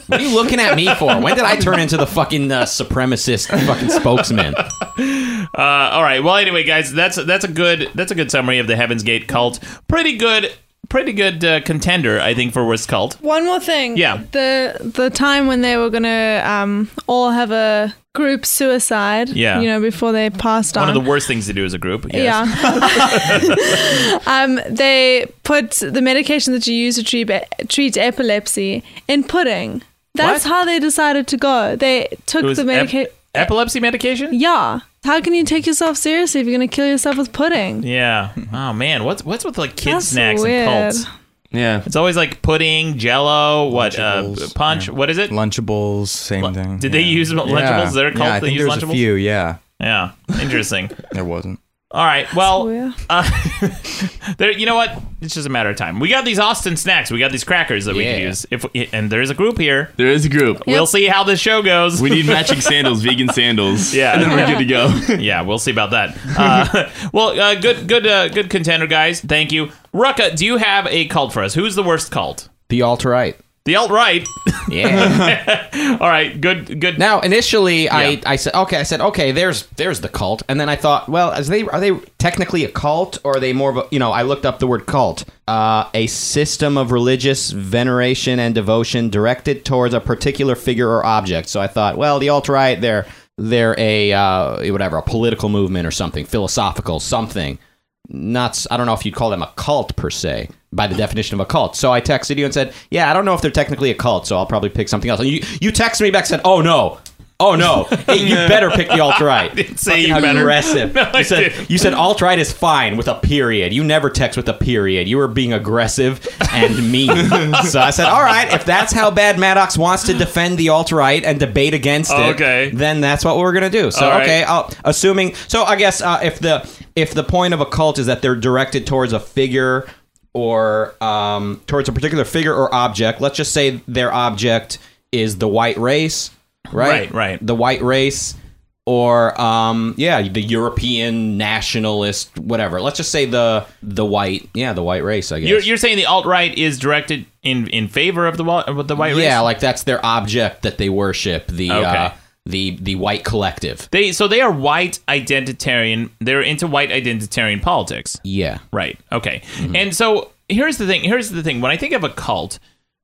What are you looking at me for? When did I turn into the fucking uh, supremacist fucking spokesman? Uh, all right. Well, anyway, guys, that's that's a good that's a good summary of the Heaven's Gate cult. Pretty good, pretty good uh, contender, I think, for worst cult. One more thing. Yeah. The the time when they were gonna um all have a group suicide. Yeah. You know, before they passed One on. One of the worst things to do as a group. Yes. Yeah. um, they put the medication that you use to treat, treat epilepsy in pudding. That's What? how they decided to go. They took the ep- medication. epilepsy medication. yeah. How can you take yourself seriously if you're going to kill yourself with pudding? Yeah. Oh man, what's what's with like kid That's snacks weird. and cults? Yeah. It's always like pudding, Jello, what uh, Lunchables, punch? yeah. What is it? Lunchables, same thing. Did they yeah. use Lunchables? Yeah. Is there a cult yeah, I that think use there's Lunchables? a few. Yeah, Yeah. Interesting. there wasn't. All right. Well, uh, there. You know what? It's just a matter of time. We got these Austin snacks. We got these crackers that we can use. If and there's a group here. There is a group. We'll see how this show goes. We need matching sandals, vegan sandals. Yeah. And then we're good to go. yeah, we'll see about that. Uh, well, uh, good, good, uh, good contender, guys. Thank you, Rucka. Do you have a cult for us? Who's the worst cult? The alt right. The alt right. Yeah. All right. Good. Good. now, initially, Yeah. I, I said, okay, I said, okay, there's there's the cult, and then I thought, well, as they are they technically a cult, or are they more of a, you know? I looked up the word cult, uh, a system of religious veneration and devotion directed towards a particular figure or object. So I thought, well, the alt right, they're they're a uh, whatever, a political movement or something, philosophical something. Not, I don't know if you'd call them a cult per se by the definition of a cult. So I texted you and said, "Yeah, I don't know if they're technically a cult, so I'll probably pick something else." And you you texted me back and said, "Oh no." Oh no! Hey, you better pick the alt right. didn't say you better. aggressive. No, you said didn't. you said alt right is fine with a period. You never text with a period. You were being aggressive and mean. so I said, all right, if that's how bad Maddox wants to defend the alt right and debate against it, Okay. then that's what we're gonna do. So right. okay, I'll, assuming so, I guess uh, if the if the point of a cult is that they're directed towards a figure or um, towards a particular figure or object, let's just say their object is the white race, right? Right, right. The white race, or um, yeah, the European nationalist, whatever. Let's just say the the white, yeah, the white race. I guess. You're, you're saying the alt right is directed in in favor of the of the white race. yeah, like that's their object that they worship. The Okay. uh, the the white collective. They so they are white identitarian. They're into white identitarian politics. Yeah. Right. Okay. And so here's the thing. Here's the thing. When I think of a cult,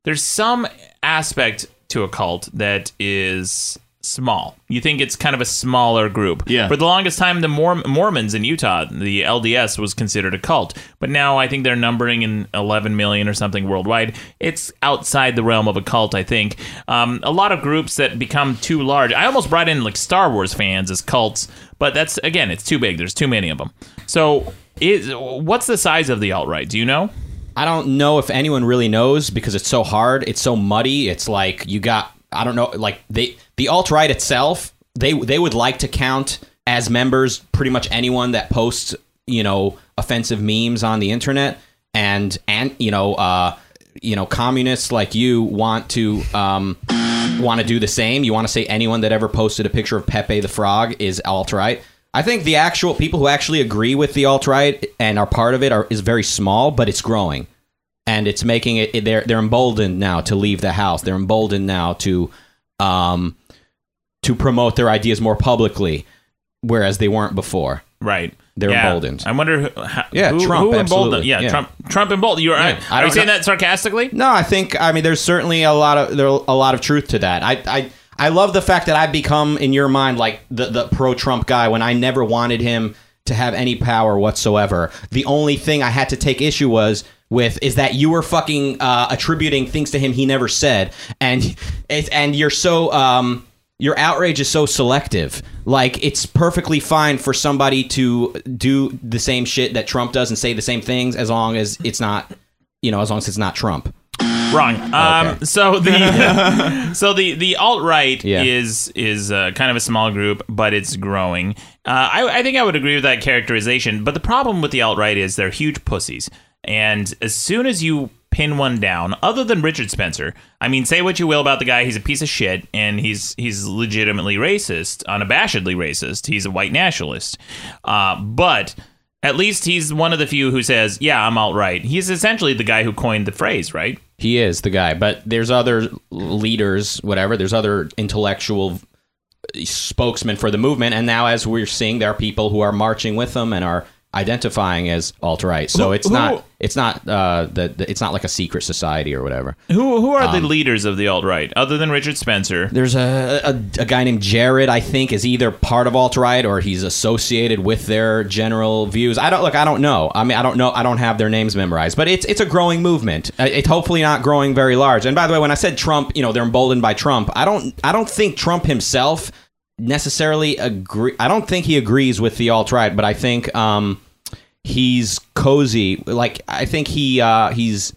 there's some aspect to a cult that is small. You think it's kind of a smaller group. Yeah. For the longest time, the Mor- Mormons in Utah, the LDS, was considered a cult. But now I think they're numbering in 11 million or something worldwide. It's outside the realm of a cult, I think. Um, a lot of groups that become too large. I almost brought in like Star Wars fans as cults, but that's again, it's too big. There's too many of them. So, is what's the size of the alt right? Do you know? I don't know if anyone really knows because it's so hard. It's so muddy. It's like you got I don't know like they the alt right itself. They they would like to count as members pretty much anyone that posts you know offensive memes on the internet and and you know uh you know communists like you want to um want to do the same. You want to say anyone that ever posted a picture of Pepe the Frog is alt right. I think the actual people who actually agree with the alt right and are part of it are is very small, but it's growing, and it's making it. They're they're emboldened now to leave the house. They're emboldened now to, um, to promote their ideas more publicly, whereas they weren't before. Right. They're Yeah. emboldened. I wonder who, how, Yeah, who, Trump, who emboldened. Yeah, Yeah. Trump. Trump emboldened. You're. Yeah, are you saying know- that sarcastically? No, I think I mean there's certainly a lot of there a lot of truth to that. I I I love the fact that I've become in your mind like the the pro Trump guy when I never wanted him to have any power whatsoever. The only thing I had to take issue was with is that you were fucking uh, attributing things to him he never said, and and you're so um your outrage is so selective. Like it's perfectly fine for somebody to do the same shit that Trump does and say the same things as long as it's not, you know, as long as it's not Trump. Wrong. Um, so the so the the alt right Yeah. is is uh, kind of a small group, but it's growing. Uh, I, I think I would agree with that characterization. But the problem with the alt right is they're huge pussies, and as soon as you pin one down, other than Richard Spencer, I mean, say what you will about the guy, he's a piece of shit, and he's he's legitimately racist, unabashedly racist. He's a white nationalist, uh, but. At least he's one of the few who says, "Yeah, I'm alt right." He's essentially the guy who coined the phrase, right? He is the guy, but there's other leaders, whatever. There's other intellectual spokesmen for the movement, and now as we're seeing, there are people who are marching with them and are identifying as alt right. So Who- it's who- not it's not uh the, the it's not like a secret society or whatever. Who who are the Um, leaders of the alt right other than Richard Spencer? There's a, a a guy named Jared, I think, is either part of alt right or he's associated with their general views. I don't look. I don't know. I mean, I don't know. I don't have their names memorized, but it's it's a growing movement. Uh, It's hopefully not growing very large. And by the way, when I said Trump, you know, they're emboldened by Trump. I don't I don't think Trump himself necessarily agree. I don't think he agrees with the alt right, but I think um he's cozy. Like I think he uh he's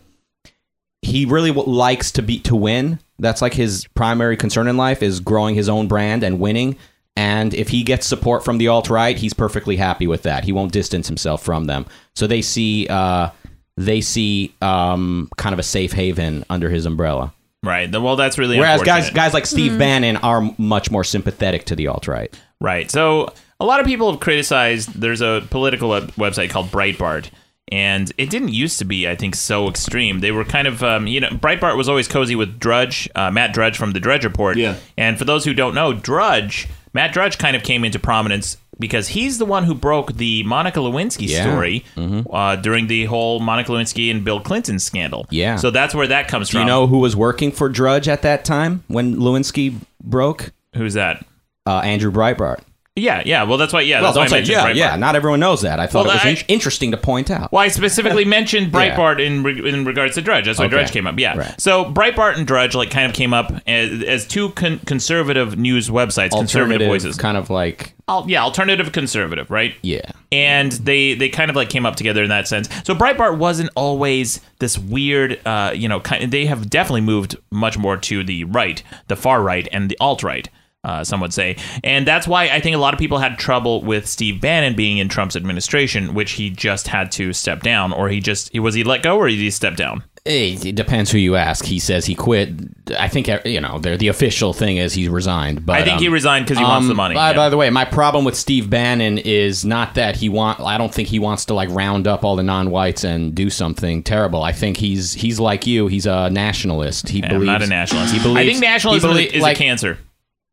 he really likes to be to win. That's like his primary concern in life is growing his own brand and winning. And if he gets support from the alt right, he's perfectly happy with that. He won't distance himself from them. So they see uh, they see um, kind of a safe haven under his umbrella. Right. Well, that's really Whereas guys guys like Steve Bannon are much more sympathetic to the alt right. Right. So a lot of people have criticized. There's a political web- website called Breitbart, and it didn't used to be, I think, so extreme. They were kind of, um, you know, Breitbart was always cozy with Drudge, uh, Matt Drudge from the Drudge Report. Yeah. And for those who don't know, Drudge, Matt Drudge, kind of came into prominence because he's the one who broke the Monica Lewinsky Yeah. story uh, during the whole Monica Lewinsky and Bill Clinton scandal. Yeah. So that's where that comes Do from. you know who was working for Drudge at that time when Lewinsky broke? who's that? Uh, Andrew Breitbart. Yeah. Yeah. Well, that's why. Yeah. well, that's why I say mentioned yeah, Breitbart. yeah. Not everyone knows that. I thought Well, it was I- in- interesting to point out. Well, I specifically mentioned Yeah. Breitbart in re- in regards to Drudge. That's why Okay. Drudge came up. Yeah. Right. So Breitbart and Drudge like kind of came up as, as two con- conservative news websites, conservative voices. kind of like Al- yeah, alternative conservative, right? yeah. and they they kind of like came up together in that sense. So Breitbart wasn't always this weird, uh, you know, kind. They have definitely moved much more to the right, the far right, and the alt right. Uh, some would say, and that's why I think a lot of people had trouble with Steve Bannon being in Trump's administration, which he just had to step down, or he just he was he let go, or did he step down? It, it depends who you ask. He says he quit. I think uh, you know the the official thing is he resigned. But I think he um, resigned because he wants um, the money. By, Yeah. by the way, my problem with Steve Bannon is not that he want. I don't think he wants to like round up all the non-whites and do something terrible. I think he's he's like you. He's a nationalist. He I'm not a nationalist. He believes. I believes, think nationalism he belie- is like- a cancer.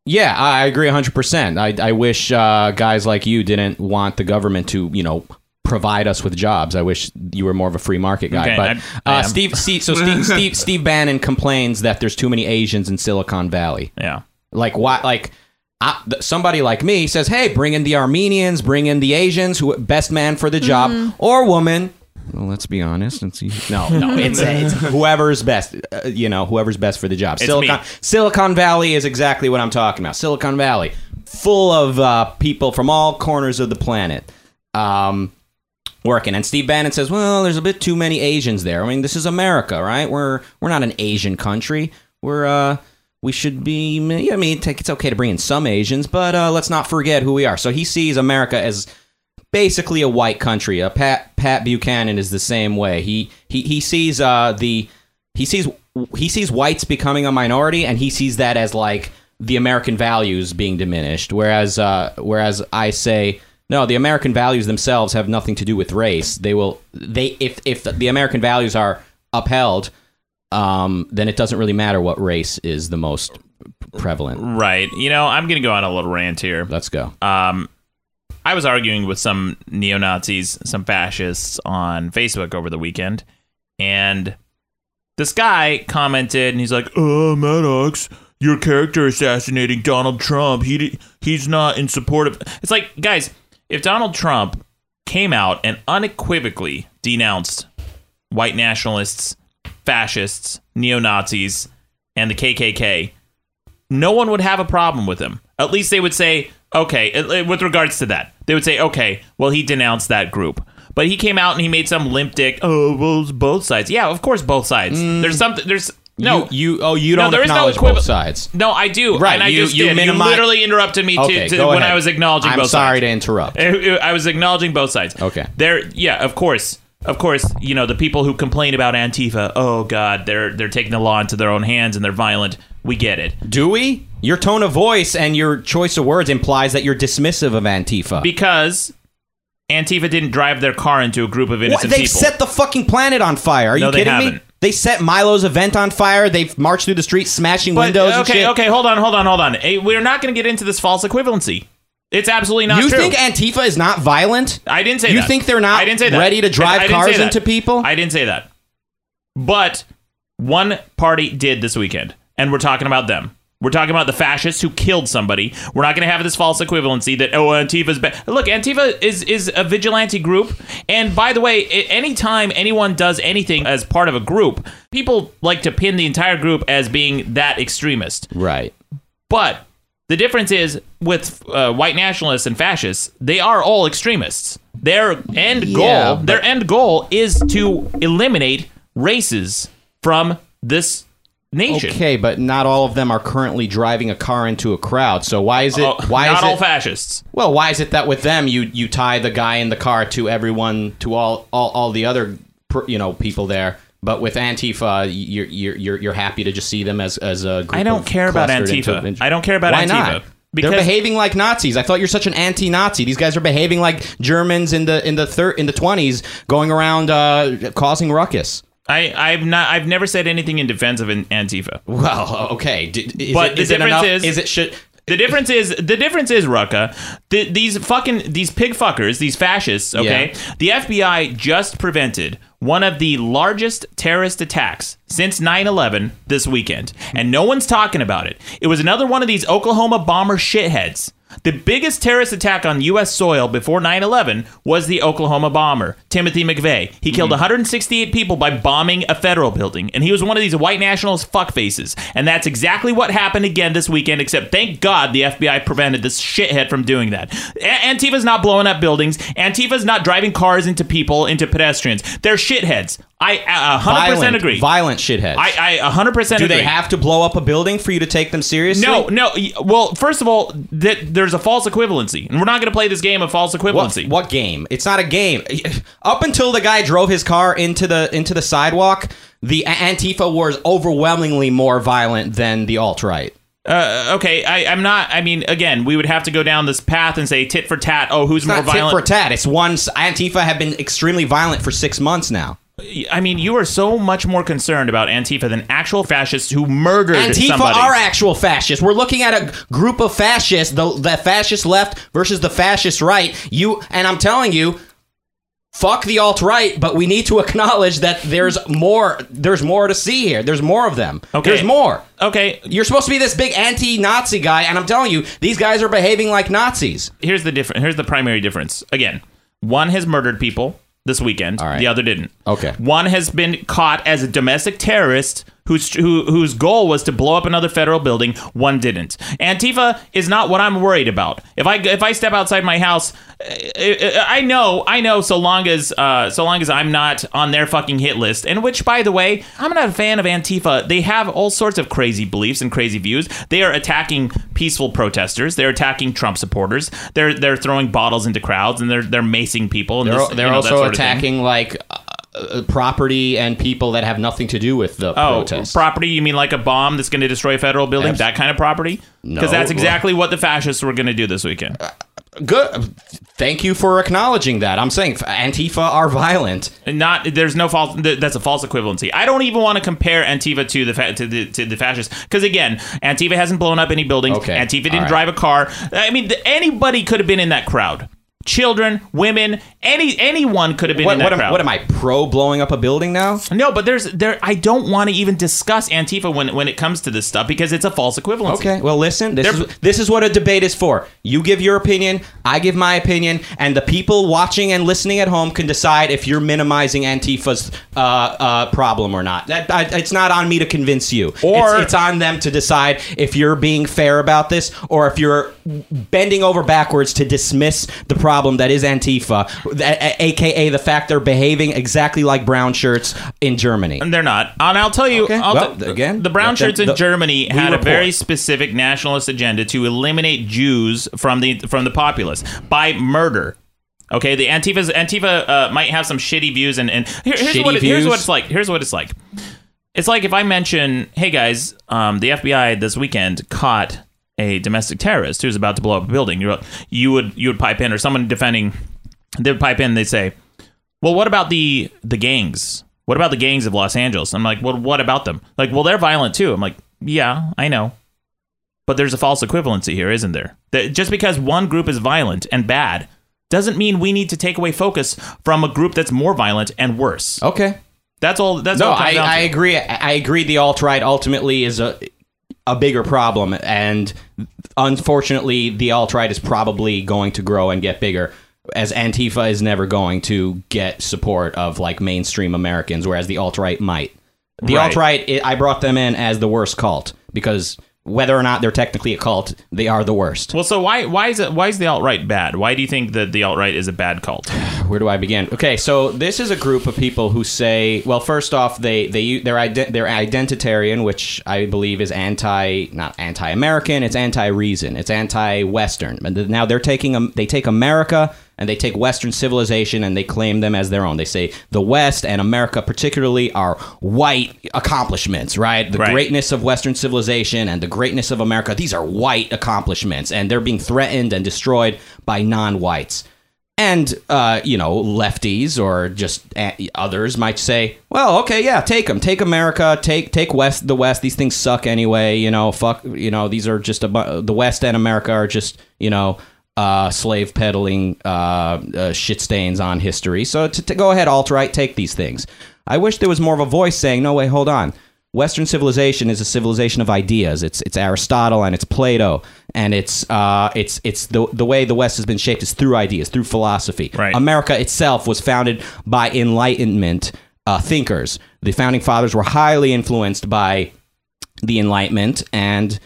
Yeah, I I agree 100%. I, I wish uh, guys like you didn't want the government to, you know, provide us with jobs. I wish you were more of a free market guy. Okay, but I- I uh, am. Steve, Steve, so Steve, Steve, Steve Bannon complains that there's too many Asians in Silicon Valley. Yeah. Like what? Like I, th- somebody like me says, "Hey, bring in the Armenians, bring in the Asians, who best man for the job or woman." Well, let's be honest. It's, no, no, it's, it's whoever's best. Uh, you know, whoever's best for the job. It's Silicon me. Silicon Valley is exactly what I'm talking about. Silicon Valley, full of uh, people from all corners of the planet. Um, working. And Steve Bannon says, "Well, there's a bit too many Asians there. I mean, this is America, right? We're we're not an Asian country. We're uh we should be. I mean, it's okay to bring in some Asians, but uh, let's not forget who we are." So he sees America as basically a white country. Uh, Pat Pat Buchanan is the same way. He he he sees uh the he sees he sees whites becoming a minority, and he sees that as like the American values being diminished. Whereas uh whereas I say No, the American values themselves have nothing to do with race. They will they if if the American values are upheld, um, then it doesn't really matter what race is the most prevalent. Right. You know, I'm going to go on a little rant here. Let's go. Um, I was arguing with some neo Nazis, some fascists on Facebook over the weekend, and this guy commented, and he's like, "Oh, Maddox, your character assassinating Donald Trump. He he's not in support of." It's like, guys, if Donald Trump came out and unequivocally denounced white nationalists, fascists, neo Nazis, and the KKK, no one would have a problem with him. At least they would say, okay, with regards to that, they would say, okay, well, he denounced that group. But he came out and he made some limp dick, oh, well, both sides. Yeah, of course, both sides. Mm. There's something, there's, no. you, you oh you don't there is no acknowledge equivalent- both sides. No, I do. Right, And I you- just you you literally interrupted me to, Okay, to- go when ahead. I was acknowledging both sides. I'm both sorry sides. to interrupt. I was acknowledging both sides. Okay. There, yeah, of course, of course. You know the people who complain about Antifa. Oh God, they're they're taking the law into their own hands and they're violent. We get it Do we? Your tone of voice and your choice of words implies that you're dismissive of Antifa. because Antifa didn't drive their car into a group of What? innocent They people. set the fucking planet on fire. Are you they kidding me? haven't. They set Milo's event on fire. They've marched through the streets smashing but, windows and okay, okay, hold on, hold on, hold on. Hey, we're not going to get into this false equivalency. It's absolutely not you true. think Antifa is not violent? I didn't say You that. You think they're not I didn't say that. ready to drive I didn't cars into people? I didn't say that. But one party did this weekend, and we're talking about them. We're talking about the fascists who killed somebody. We're not going to have this false equivalency that oh Antifa's bad. Look, Antifa is is a vigilante group, and by the way, anytime anyone does anything as part of a group, people like to pin the entire group as being that extremist. Right. But the difference is with uh, white nationalists and fascists, they are all extremists. Their end goal, Yeah, but- their end goal is to eliminate races from this nation. Okay, but not all of them are currently driving a car into a crowd. So why is it? Oh, why not is all it? fascists. well, why is it that with them you you tie the guy in the car to everyone to all all, all the other per- you know people there, but with Antifa you're you're you're, you're happy to just see them as as a group I don't care about Antifa. into- I don't care about why Antifa. Not? Because- They're behaving like Nazis. I thought you're such an anti-Nazi. These guys are behaving like Germans in the in the thir- in the twenties, going around uh, causing ruckus. I, I've not. I've never said anything in defense of an Antifa. Well, okay, D- is But it, the is it difference enough? is- is it should The difference is the difference is Rucka. The, these fucking these pig fuckers, these fascists. Okay, the FBI just prevented one of the largest terrorist attacks since 9/11 this weekend, and no one's talking about it. It was another one of these Oklahoma bomber shitheads. The biggest terrorist attack on U.S. soil before 9 11 was the Oklahoma bomber, Timothy McVeigh. He killed mm-hmm. 168 people by bombing a federal building, and he was one of these white nationalist fuckfaces. And that's exactly what happened again this weekend, except thank God the FBI prevented this shithead from doing that. A- Antifa's not blowing up buildings, Antifa's not driving cars into people, into pedestrians. They're shitheads. I uh, 100% violent, agree. Violent shitheads. I, I 100% agree. Do agree. they have to blow up a building for you to take them seriously? No, no. Well, first of all, th- there's a false equivalency, and we're not going to play this game of false equivalency. what game? It's not a game. Up until the guy drove his car into the into the sidewalk, the Antifa was overwhelmingly more violent than the alt right. Uh, okay, I, I'm not. I mean, again, we would have to go down this path and say tit for tat. Oh, who's It's more not tit violent? for tat. It's one. Antifa have been extremely violent for six months now. I mean, you are so much more concerned about Antifa than actual fascists who murdered Antifa somebody. are actual fascists. We're looking at a group of fascists, the, the fascist left versus the fascist right. You and I'm telling you, fuck the alt right, but we need to acknowledge that there's more. There's more to see here. There's more of them. Okay. There's more. okay, You're supposed to be this big anti-Nazi guy, and I'm telling you, these guys are behaving like Nazis. here's the difference. Here's the primary difference. Again, one has murdered people this weekend. All right. The other didn't. Okay. One has been caught as a domestic terrorist whose who, whose goal was to blow up another federal building. One didn't. Antifa is not what I'm worried about. If I if I step outside my house, I, I know I know. So long as uh, so long as I'm not on their fucking hit list. And which, by the way, I'm not a fan of Antifa. They have all sorts of crazy beliefs and crazy views. They are attacking peaceful protesters. They're attacking Trump supporters. They're they're throwing bottles into crowds and they're they're macing people. And They're, this, they're you know, also sort of thing. attacking like uh, uh, property and people that have nothing to do with the Oh, protest. property? You mean like a bomb that's going to destroy a federal building? Abs- that kind of property? No. Because that's exactly what the fascists were going to do this weekend. Good. Thank you for acknowledging that. I'm saying Antifa are violent. Not there's no false. That's a false equivalency. I don't even want to compare Antifa to the fa- to the to the fascists because again, Antifa hasn't blown up any buildings. Okay. Antifa didn't right. drive a car. I mean, anybody could have been in that crowd. Children, women, any anyone could have been What, in that what, am, crowd. what am I pro blowing up a building now? No, but there's there. I don't want to even discuss Antifa when when it comes to this stuff because it's a false equivalency. Okay, well, listen. This They're- is this is what a debate is for. You give your opinion, I give my opinion, and the people watching and listening at home can decide if you're minimizing Antifa's uh, uh, problem or not. That I, it's not on me to convince you. Or- it's, it's on them to decide if you're being fair about this or if you're bending over backwards to dismiss the problem that is Antifa, aka the fact they're behaving exactly like brown shirts in Germany. And they're not. And I'll tell you, Okay, I'll well, t- again, the brown shirts in the- Germany had a very specific nationalist agenda to eliminate Jews from the from the populace by murder. Okay, the Antifa's Antifa uh, might have some shitty views, and and here, here's Shitty what it- here's what it's like. Here's what it's like. It's like if I mention, hey guys, um, the FBI this weekend caught a domestic terrorist who's about to blow up a building. You you would you would pipe in, or someone defending, they would pipe in. They'd say, well, what about the the gangs? What about the gangs of Los Angeles? I'm like, well, what about them? Like, well, they're violent too. I'm like, yeah, I know. But there's a false equivalency here, isn't there? That just because one group is violent and bad doesn't mean we need to take away focus from a group that's more violent and worse. Okay. That's all. That's no, all. I. I agree. I I agree. The alt right ultimately is a a bigger problem, and unfortunately, the alt right is probably going to grow and get bigger. As Antifa is never going to get support of like mainstream Americans, whereas the alt right might. The Right. alt right, I brought them in as the worst cult because whether or not they're technically a cult, they are the worst. Well, so why why is it why is the alt right bad? Why do you think that the alt right is a bad cult? where do I begin? Okay, so this is a group of people who say, well, first off, they they they're ident- they're identitarian, which I believe is anti not anti-American, it's anti-reason, it's anti-Western. And now they're taking um, they take America and they take Western civilization and they claim them as their own. They say the West and America particularly are white accomplishments, right? The Right. greatness of Western civilization and the greatness of America, these are white accomplishments, and they're being threatened and destroyed by non-whites. And uh, you know, lefties or just others might say, "Well, okay, yeah, take them, take America, take take West, the West. These things suck anyway. You know, fuck. You know, these are just a bu- the West and America are just you know." Uh, slave peddling uh, uh, shit stains on history. So to, to go ahead, alt right, take these things. I wish there was more of a voice saying, "No, wait, hold on. Western civilization is a civilization of ideas. It's it's Aristotle and it's Plato and it's uh it's it's the the way the West has been shaped is through ideas, through philosophy. Right. America itself was founded by Enlightenment uh, thinkers. The founding fathers were highly influenced by the Enlightenment, and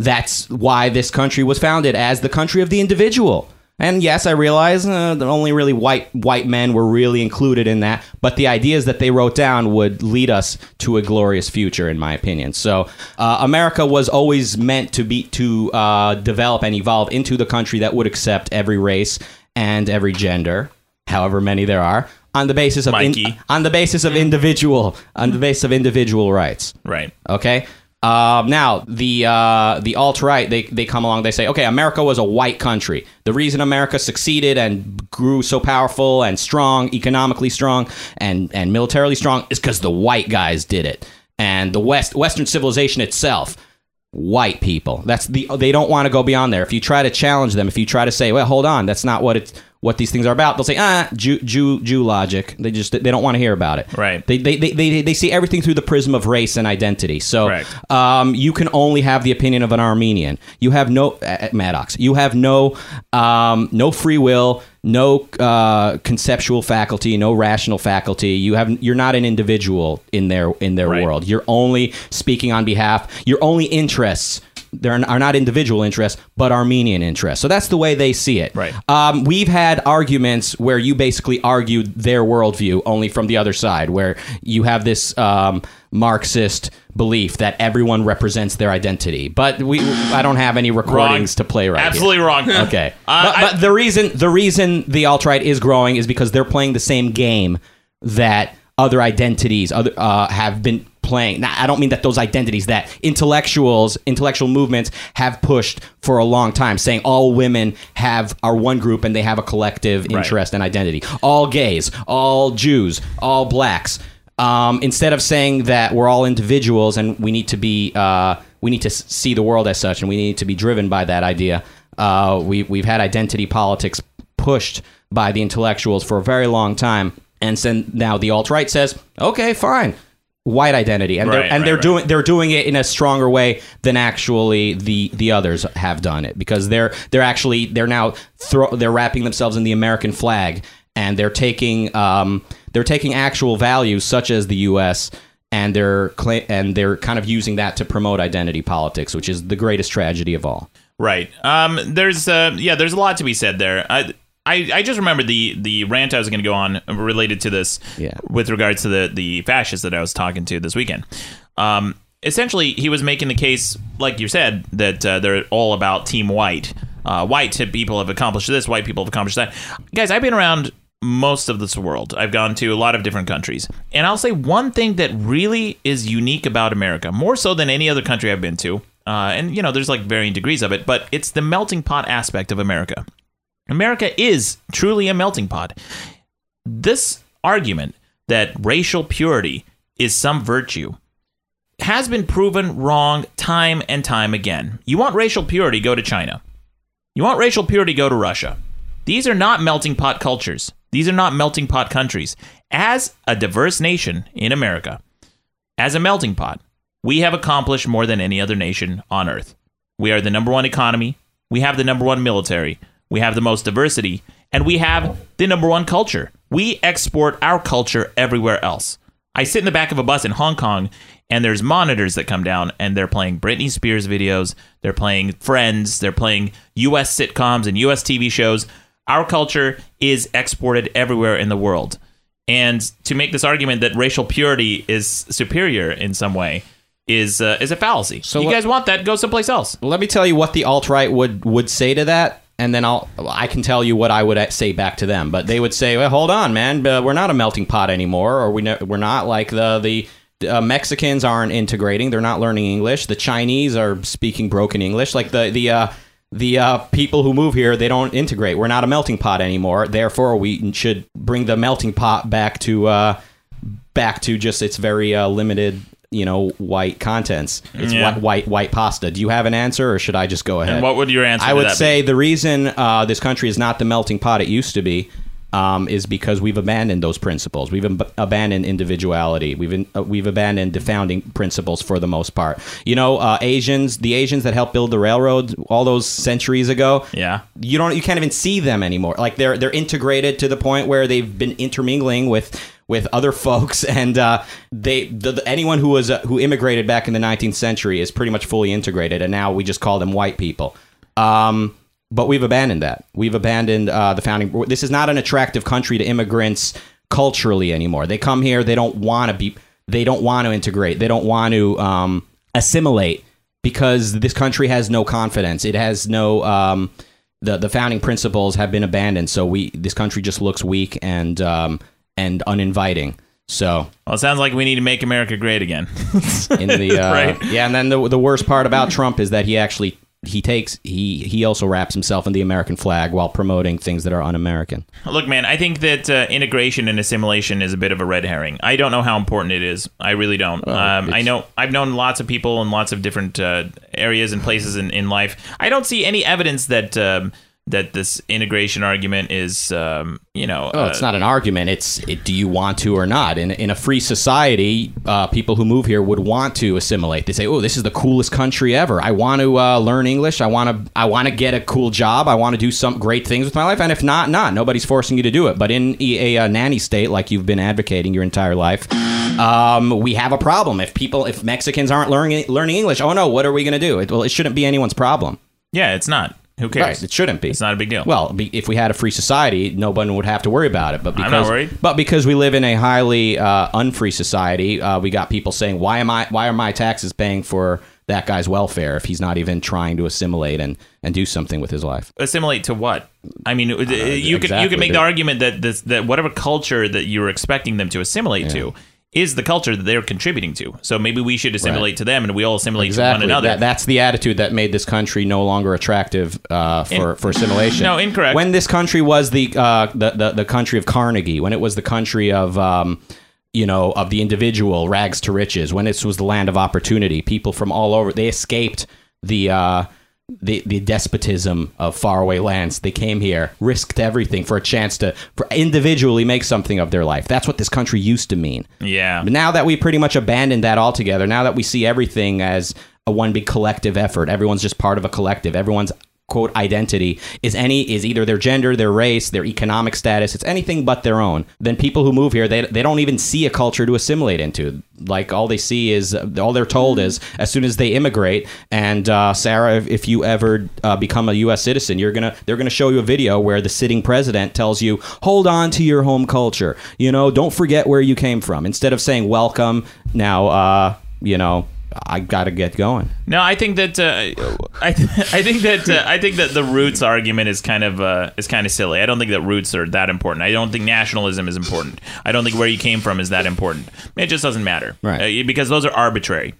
that's why this country was founded as the country of the individual. And yes, I realize uh, that only really white white men were really included in that, but the ideas that they wrote down would lead us to a glorious future, in my opinion. So, uh, America was always meant to be to uh, develop and evolve into the country that would accept every race and every gender, however many there are, on the basis of in- on the basis of individual on the basis of individual rights. Right. Okay. Um, now the uh, the alt right they they come along. They say, okay, America was a white country. The reason America succeeded and grew so powerful and strong, economically strong and and militarily strong, is because the white guys did it. And the West Western civilization itself, white people. That's the they don't want to go beyond there. If you try to challenge them, if you try to say, well, hold on, that's not what it's what these things are about. They'll say, ah, Jew, Jew, Jew logic. They just they don't want to hear about it. Right. They, they, they, they, they see everything through the prism of race and identity. So um, you can only have the opinion of an Armenian. You have no uh, Maddox. You have no um, no free will, no uh, conceptual faculty, no rational faculty. You have you're not an individual in their in their Right. world. You're only speaking on behalf. Your only interests. There are not individual interests, but Armenian interests. So that's the way they see it. Right. Um, we've had arguments where you basically argued their worldview only from the other side, where you have this um, Marxist belief that everyone represents their identity. But we, I don't have any recordings to play right. here. Absolutely wrong. Okay. Uh, but, I- the reason the reason the alt right is growing is because they're playing the same game that other identities other uh, have been playing. Now, I don't mean that those identities that intellectuals, intellectual movements have pushed for a long time, saying all women have are one group and they have a collective interest and identity. All gays, all Jews, all blacks. Um, instead of saying that we're all individuals and we need to be, uh, we need to see the world as such, and we need to be driven by that idea. Uh, we we've had identity politics pushed by the intellectuals for a very long time, and so now the alt right says, okay, fine, white identity, and they're Right, and they're right. doing they're doing it in a stronger way than actually the the others have done it because they're they're actually they're now throw they're wrapping themselves in the American flag and they're taking um they're taking actual values such as the U.S. and they're cla- and they're kind of using that to promote identity politics, which is the greatest tragedy of all. Right. Um. There's. Uh. Yeah. There's a lot to be said there. I. I, I just remember the the rant I was going to go on related to this. Yeah. With regards to the the fascists that I was talking to this weekend. Um. Essentially, he was making the case, like you said, that uh, they're all about Team White. Uh, white people have accomplished this. White people have accomplished that. Guys, I've been around most of this world. I've gone to a lot of different countries. And I'll say one thing that really is unique about America, more so than any other country I've been to. Uh, and, you know, there's like varying degrees of it, but it's the melting pot aspect of America. America is truly a melting pot. This argument that racial purity is some virtue has been proven wrong time and time again. You want racial purity, go to China. You want racial purity, go to Russia. These are not melting pot cultures. These are not melting pot countries. As a diverse nation in America, as a melting pot, we have accomplished more than any other nation on earth. We are the number one economy. We have the number one military. We have the most diversity. And we have the number one culture. We export our culture everywhere else. I sit in the back of a bus in Hong Kong and there's monitors that come down and they're playing Britney Spears videos, they're playing Friends, they're playing US sitcoms and US TV shows. Our culture is exported everywhere in the world. And to make this argument that racial purity is superior in some way is uh, is a fallacy. So you guys want that? Go someplace else. Let me tell you what the alt right would would say to that, and then I'll I can tell you what I would say back to them. But they would say, "Well, hold on, man, uh, we're not a melting pot anymore, or we we're not like the the." Uh, Mexicans aren't integrating; they're not learning English. The Chinese are speaking broken English. Like the the uh, the uh, people who move here, they don't integrate. We're not a melting pot anymore. Therefore, we should bring the melting pot back to uh, back to just its very uh, limited, you know, white contents. It's Yeah. white, white white pasta. Do you have an answer, or should I just go ahead? And what would your answer I would that be? say the reason uh, this country is not the melting pot it used to be. Um, is because we've abandoned those principles. We've ab- abandoned individuality. We've in, uh, we've abandoned the founding principles for the most part. You know, uh, Asians, the Asians that helped build the railroads all those centuries ago. Yeah. You don't. You can't even see them anymore. Like they're they're integrated to the point where they've been intermingling with with other folks, and uh, they the, the- anyone who was uh, who immigrated back in the 19th century is pretty much fully integrated, and now we just call them white people. Um, but we've abandoned that. We've abandoned uh, the founding. This is not an attractive country to immigrants culturally anymore. They come here. They don't want to be. They don't want to integrate. They don't want to um, assimilate because this country has no confidence. It has no. Um, the the founding principles have been abandoned. So we this country just looks weak and um, and uninviting. So Well, it sounds like we need to make America great again. in the uh, Right. yeah, and then the the worst part about Trump is that he actually he takes he he also wraps himself in the American flag while promoting things that are un-American. Look, man, I think that uh, integration and assimilation is a bit of a red herring. I don't know how important it is. I really don't. um, I know I've known lots of people in lots of different uh, areas and places in, in life. I don't see any evidence that um, that this integration argument is, um, you know, Oh, it's not an argument. It's it, do you want to or not? In in a free society, uh, people who move here would want to assimilate. They say, "Oh, this is the coolest country ever. I want to uh, learn English. I want to I want to get a cool job. I want to do some great things with my life." And if not, not. Nobody's forcing you to do it. But in a, a, nanny state like you've been advocating your entire life, um, we have a problem. If people, if Mexicans aren't learning learning English, oh no, what are we going to do? It, well, it shouldn't be anyone's problem. yeah, it's not. Who cares? Right, it shouldn't be. It's not a big deal. Well, be, if we had a free society, no one would have to worry about it. But I'm because, not worried. But because we live in a highly uh, unfree society, uh, we got people saying, "Why am I? Why are my taxes paying for that guy's welfare if he's not even trying to assimilate and and do something with his life?" assimilate to what? I mean, you could you exactly, could make the argument that this that whatever culture that you're expecting them to assimilate to is the culture that they're contributing to. So maybe we should assimilate to them and we all assimilate to one another. That, that's the attitude that made this country no longer attractive uh, for, In- for assimilation. No, incorrect. When this country was the, uh, the, the the country of Carnegie, when it was the country of um, you know of the individual, rags to riches, when it was the land of opportunity, people from all over they escaped the. Uh, the, the despotism of faraway lands. They came here, risked everything for a chance to for individually make something of their life. That's what this country used to mean. yeah. But now that we pretty much abandoned that altogether, now that we see everything as a one big collective effort, everyone's just part of a collective. Everyone's quote identity is any is either their gender, their race, their economic status. It's anything but their own. Then people who move here, they they don't even see a culture to assimilate into. Like all they see is all they're told is as soon as they immigrate. And uh, Sarah, if, if you ever uh, become a U.S. citizen, you're gonna they're gonna show you a video where the sitting president tells you hold on to your home culture. You know, don't forget where you came from. Instead of saying welcome, now uh, you know. I gotta get going. No, I think that uh, I th- I think that uh, I think that the roots argument is kind of uh, is kind of silly. I don't think that roots are that important. I don't think nationalism is important. I don't think where you came from is that important. It just doesn't matter, Right. Uh, because those are arbitrary.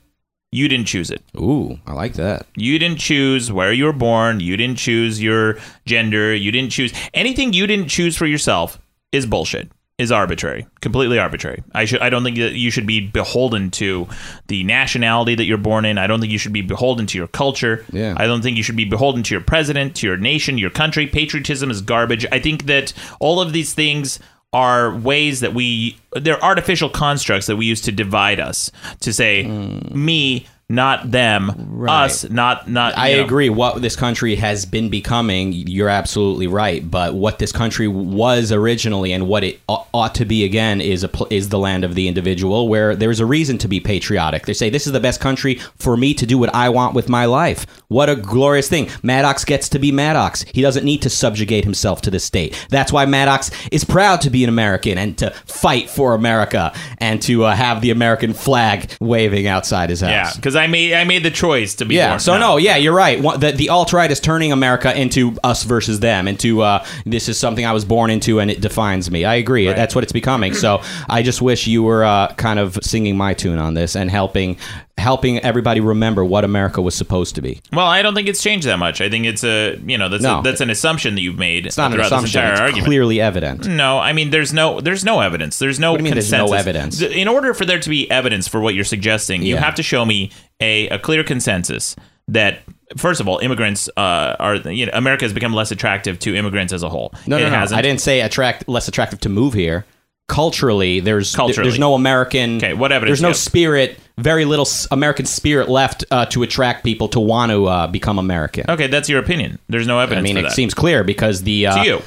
You didn't choose it. Ooh, I like that. You didn't choose where you were born. You didn't choose your gender. You didn't choose anything you didn't choose for yourself is bullshit. Is arbitrary, completely arbitrary. I should. I don't think that you should be beholden to the nationality that you're born in. I don't think you should be beholden to your culture. Yeah. I don't think you should be beholden to your president, to your nation, your country. Patriotism is garbage. I think that all of these things are ways that we they're artificial constructs that we use to divide us to say hmm. me not them us not not I know. agree. What this country has been becoming, you're absolutely right. But what this country was originally and what it ought to be again is a is the land of the individual, where there's a reason to be patriotic. They say this is the best country for me to do what I want with my life. What a glorious thing! Maddox gets to be Maddox. He doesn't need to subjugate himself to the state. That's why Maddox is proud to be an American and to fight for America and to uh, have the American flag waving outside his house. yeah because I made I made the choice to be Yeah. born. So no, yeah, you're right. One- The, the alt right is turning America into us versus them, into uh, this is something I was born into and it defines me. I agree. That's what it's becoming. So I just wish you were uh, kind of singing my tune on this and helping helping everybody remember what America was supposed to be. Well, I don't think it's changed that much. I think it's a you know that's No. a, that's an assumption that you've made. It's not an assumption. It's argument. clearly evident. No, I mean there's no there's no evidence. There's no What do you mean there's no evidence? In order for there to be evidence for what you're suggesting, you Yeah. have to show me a, a clear consensus that first of all, immigrants uh, are you know America has become less attractive to immigrants as a whole. No, it no, no. hasn't. I didn't say attract less attractive to move here. Culturally, there's Culturally. there's no American. Okay, what evidence There's no spirit. Very little American spirit left uh, to attract people to want to uh, become American. Okay, that's your opinion. There's no evidence I mean, it that. seems clear because the uh, to you.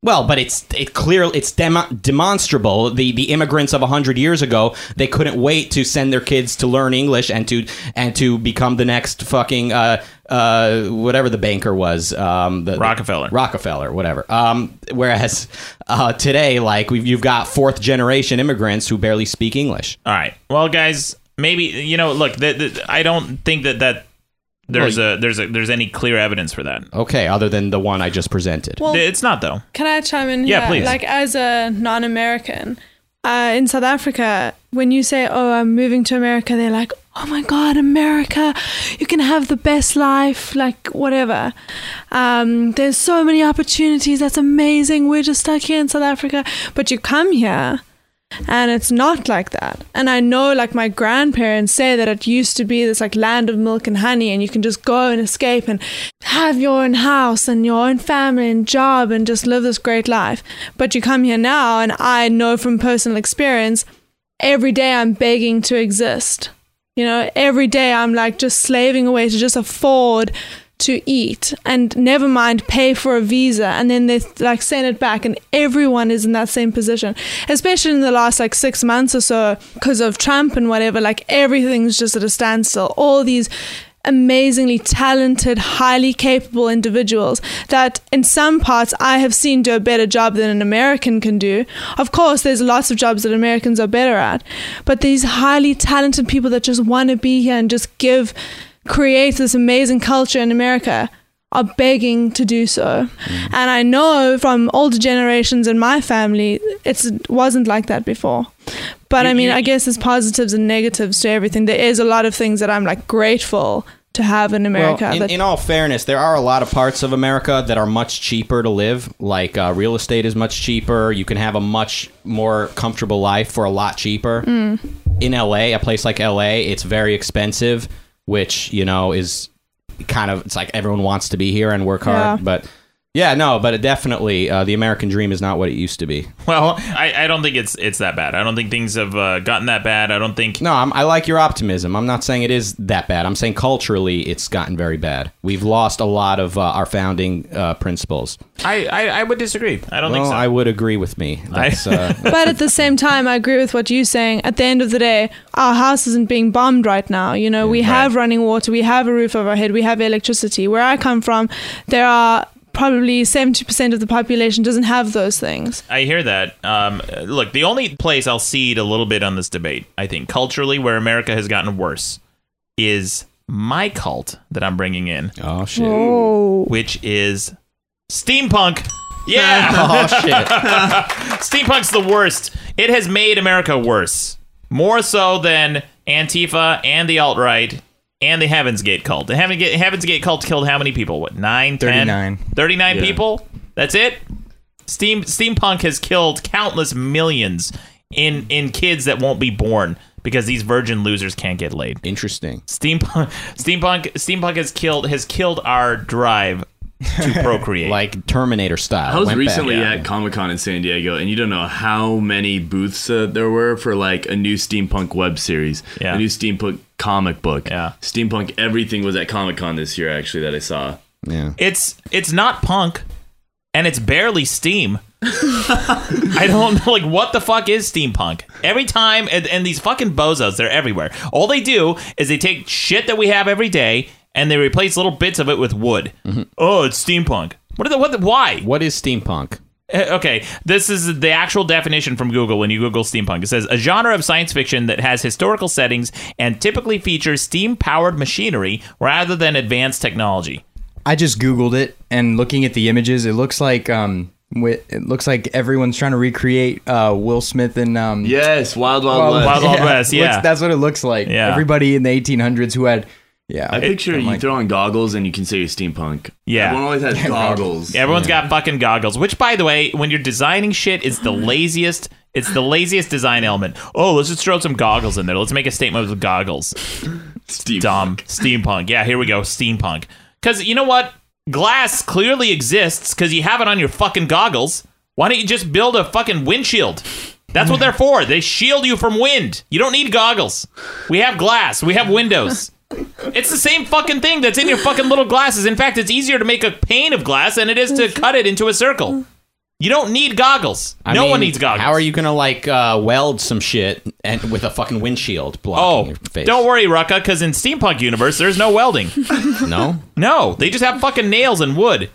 Well, but it's it clear it's demo- demonstrable. The the immigrants of hundred years ago they couldn't wait to send their kids to learn English and to and to become the next fucking uh, uh, whatever the banker was um, the, Rockefeller. Rockefeller whatever. Um, whereas uh, today, like we've, you've got fourth generation immigrants who barely speak English. All right. Well, guys, maybe you know. Look, the, the, I don't think that that there's a there's a there's any clear evidence for that. Okay, other than the one I just presented. Well, it's not though. Can I chime in Yeah, please. Like as a non-American, uh, in South Africa, when you say, "Oh, I'm moving to America," they're like, "Oh my God, America! You can have the best life, like whatever. Um, there's so many opportunities. That's amazing. We're just stuck here in South Africa, but you come here." And it's not like that. And i know like my grandparents say that it used to be this like land of milk and honey and you can just go and escape and have your own house and your own family and job and just live this great life. But you come here now and i know from personal experience every day i'm begging to exist. You know every day i'm like just slaving away to just afford to eat and never mind pay for a visa and then they like send it back and everyone is in that same position. Especially in the last like six months or so because of trump and whatever like everything's just at a standstill. All these amazingly talented highly capable individuals that in some parts i have seen do a better job than an american can do. Of course there's lots of jobs that americans are better at but these highly talented people that just want to be here and just give create this amazing culture in America are begging to do so. And I know from older generations in my family, it wasn't like that before. But I mean, I guess there's positives and negatives to everything. There is a lot of things that I'm like grateful to have in America. Well, in, that, in all fairness, there are a lot of parts of America that are much cheaper to live. Like uh, real estate is much cheaper. You can have a much more comfortable life for a lot cheaper. Mm. In LA, a place like LA, it's very expensive, which you know is kind of it's like everyone wants to be here and work hard, Yeah. but. Yeah, no, but it definitely, uh, the American dream is not what it used to be. Well, I, I don't think it's it's that bad. I don't think things have uh, gotten that bad. I don't think. No, I'm, I like your optimism. I'm not saying it is that bad. I'm saying culturally, it's gotten very bad. We've lost a lot of uh, our founding uh, principles. I, I, I would disagree. I don't well, think so. I would agree with me. That's, uh, but at the same time, I agree with what you're saying. At the end of the day, our house isn't being bombed right now. You know, we have running water, we have a roof over our head, we have electricity. Where I come from, there are probably 70% of the population doesn't have those things. I hear that. Um, look, the only place I'll cede a little bit on this debate, I think, culturally, where America has gotten worse, is my cult that I'm bringing in. Oh shit! Whoa. Which is steampunk. Yeah. Oh, shit. Steampunk's the worst. It has made America worse, more so than Antifa and the alt right. And the Heaven's Gate cult. The Heaven Gate, Heaven's Gate cult killed how many people? What, nine, 10? 39. 39 Yeah. people? That's it? Steam steampunk has killed countless millions in in kids that won't be born because these virgin losers can't get laid. Interesting. Steampunk steampunk steampunk has killed has killed our drive to procreate. like Terminator style. I was Went back. recently at Comic Con in San Diego, and you don't know how many booths uh, there were for like a new steampunk web series, Yeah. a new steampunk comic book. Yeah, steampunk everything was at Comic Con this year. Actually, that I saw. Yeah, It's it's not punk, and it's barely steam. I don't know, like what the fuck is steampunk? Every time, and, and these fucking bozos, they're everywhere. All they do is they take shit that we have every day and they replace little bits of it with wood. Mm-hmm. Oh, it's steampunk. What are the what? The, why? What is steampunk? Uh, Okay, this is the actual definition from Google when you Google steampunk. It says a genre of science fiction that has historical settings and typically features steam powered machinery rather than advanced technology. I just googled it and looking at the images, it looks like um, it looks like everyone's trying to recreate uh, Will Smith and um, Yes, Wild Wild West. Wild Wild West, looks- yeah. that's what it looks like. Yeah. everybody in the 1800s who had yeah. I picture I'm you like- throw on goggles and you can say you're steampunk. Yeah. everyone always has goggles. Everyone's got fucking goggles, which, by the way, when you're designing shit, is the laziest. It's the laziest design element. Oh, let's just throw some goggles in there. Let's make a statement with goggles. Steampunk. Dumb. Steampunk. Yeah, here we go. Steampunk. Because you know what? Glass clearly exists because you have it on your fucking goggles. Why don't you just build a fucking windshield? That's what they're for. They shield you from wind. You don't need goggles. We have glass. We have windows. It's the same fucking thing that's in your fucking little glasses. In fact, it's easier to make a pane of glass than it is to cut it into a circle. You don't need goggles. I no mean, one needs goggles. How are you gonna like uh, weld some shit and with a fucking windshield blocking Oh, your face? don't worry, Rucka, because in steampunk universe, there's no welding. No, no, they just have fucking nails and wood.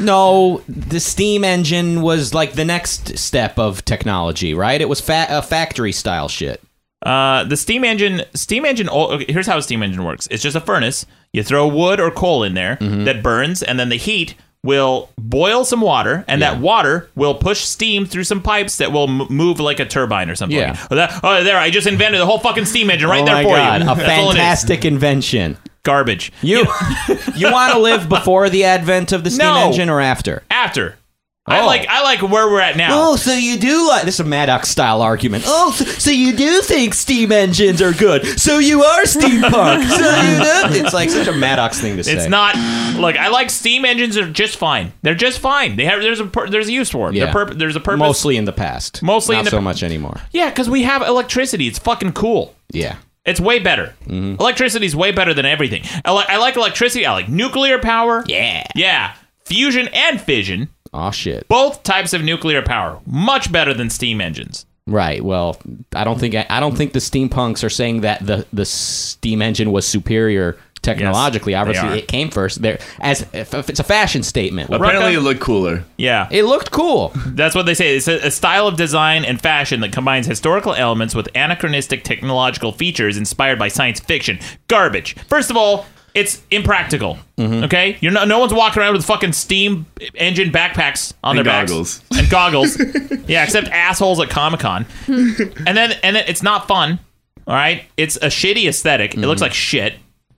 no. The steam engine was like the next step of technology, right? It was fa- a factory style shit. Uh, the steam engine, steam engine. okay, here's how a steam engine works. It's just a furnace. You throw wood or coal in there Mm-hmm. that burns, and then the heat will boil some water, and that water will push steam through some pipes that will m- move like a turbine or something. Yeah. Oh, that- oh, there! I just invented the whole fucking steam engine right oh there for god, you. a That's all it is. fantastic invention. garbage. You you want to live before the advent of the steam No. engine or after? After. I Oh. like I like where we're at now. Oh, so you do like this is a Maddox style argument. Oh, so, so you do think steam engines are good? So you are steampunk. so you do. It's like such a Maddox thing to say. It's not. Look, I like steam engines. Are just fine. They're just fine. They have. There's a. pur- There's a use for them. Yeah. They're purp- there's a purpose. mostly in the past. Mostly not in the so pa- much anymore. Yeah, because we have electricity. It's fucking cool. Yeah. It's way better. Mm-hmm. Electricity is way better than everything. I like. I like electricity. I like nuclear power. Yeah. Yeah. Fusion and fission. Oh shit. Both types of nuclear power. Much better than steam engines. Right. Well, I don't think I don't think the steampunks are saying that the the steam engine was superior technologically. Yes, Obviously, it came first. There, as if, if it's a fashion statement. Apparently, Rucka? it looked cooler. Yeah. It looked cool. That's what they say. It's a, a style of design and fashion that combines historical elements with anachronistic technological features inspired by science fiction. Garbage. First of all, it's impractical. Mm-hmm. Okay, you're not. No one's walking around with fucking steam engine backpacks on And their backs. goggles. and goggles. yeah, except assholes at Comic Con. and then and then it's not fun. All right, it's a shitty aesthetic. It Mm-hmm. looks like shit.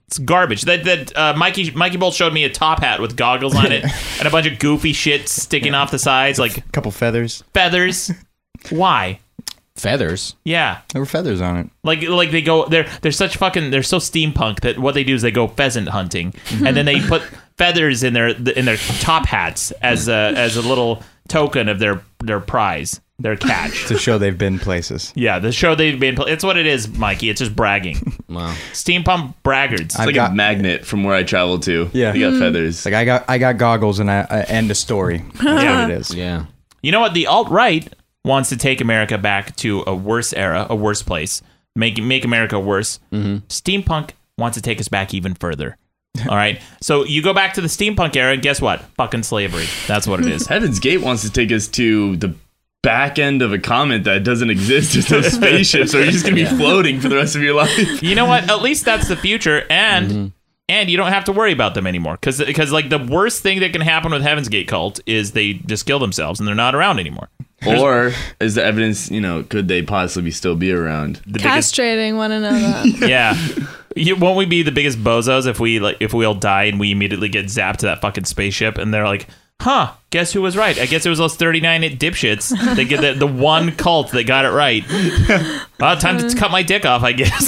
It's garbage. That that uh, Mikey Mikey Bolt showed me a top hat with goggles on it and a bunch of goofy shit sticking off the sides like a couple feathers. feathers. Why? Feathers. Yeah. There were feathers on it. Like like they go they're they're such fucking they're so steampunk that what they do is they go pheasant hunting and then they put feathers in their in their top hats as a as a little token of their their prize their catch. to show they've been places. yeah, the show they've been. It's what it is, Mikey. It's just bragging. Wow. Steampunk braggarts. It's like got- a magnet from where I traveled to. Yeah. They got feathers. Like I got I got goggles and I uh, and a story. That's Yeah. what it is. Yeah. You know what? The alt right wants to take America back to a worse era, a worse place, make make America worse. Mm-hmm. Steampunk wants to take us back even further. All right. So you go back to the steampunk era, and guess what? Fucking slavery. That's what it is. Heaven's Gate wants to take us to the back end of a comet that doesn't exist. There's no spaceships, or you're just gonna be floating for the rest of your life. you know what? At least that's the future, and mm-hmm. and you don't have to worry about them anymore. Because because like the worst thing that can happen with Heaven's Gate cult is they just kill themselves and they're not around anymore. Or is the evidence, you know, could they possibly still be around? The biggest Castrating one another. yeah. You, won't we be the biggest bozos if we like if we all die and we immediately get zapped to that fucking spaceship and they're like, huh? Guess who was right? I guess it was those thirty nine dipshits. They get the, the one cult that got it right. Well, time to uh-huh. cut my dick off, I guess.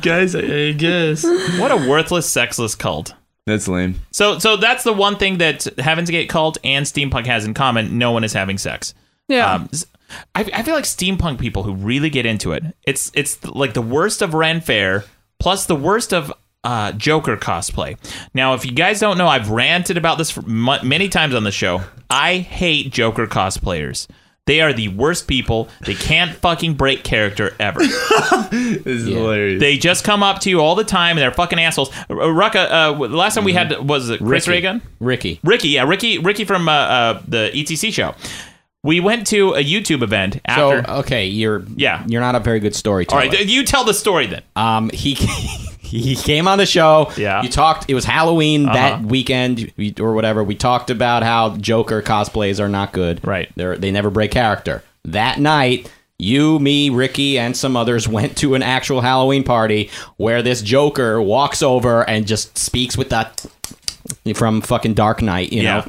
Guys, I guess what a worthless, sexless cult. That's lame. So so that's the one thing that Heaven's Gate cult and steampunk has in common. No one is having sex. Yeah. Um, s- I, I feel like steampunk people who really get into it. It's it's like the worst of Ren Fair plus the worst of uh, Joker cosplay. Now, if you guys don't know, I've ranted about this for mu- many times on the show. I hate Joker cosplayers. They are the worst people. They can't fucking break character ever. This is hilarious. They just come up to you all the time and they're fucking assholes. Rucka, uh, the last time we had was it Chris Ricky. Reagan? Ricky. Ricky, yeah, Ricky, Ricky from uh, uh, the ETC show. We went to a YouTube event So okay, you're Yeah. you're not a very good storyteller. right, you tell the story then. Um, he he came on the show. Yeah. You talked. It was Halloween that Uh-huh. weekend or whatever. We talked about how Joker cosplays are not good. Right. They they never break character. That night. You, me, Ricky, and some others went to an actual Halloween party where this Joker walks over and just speaks with that from fucking Dark Knight, you Yeah. know.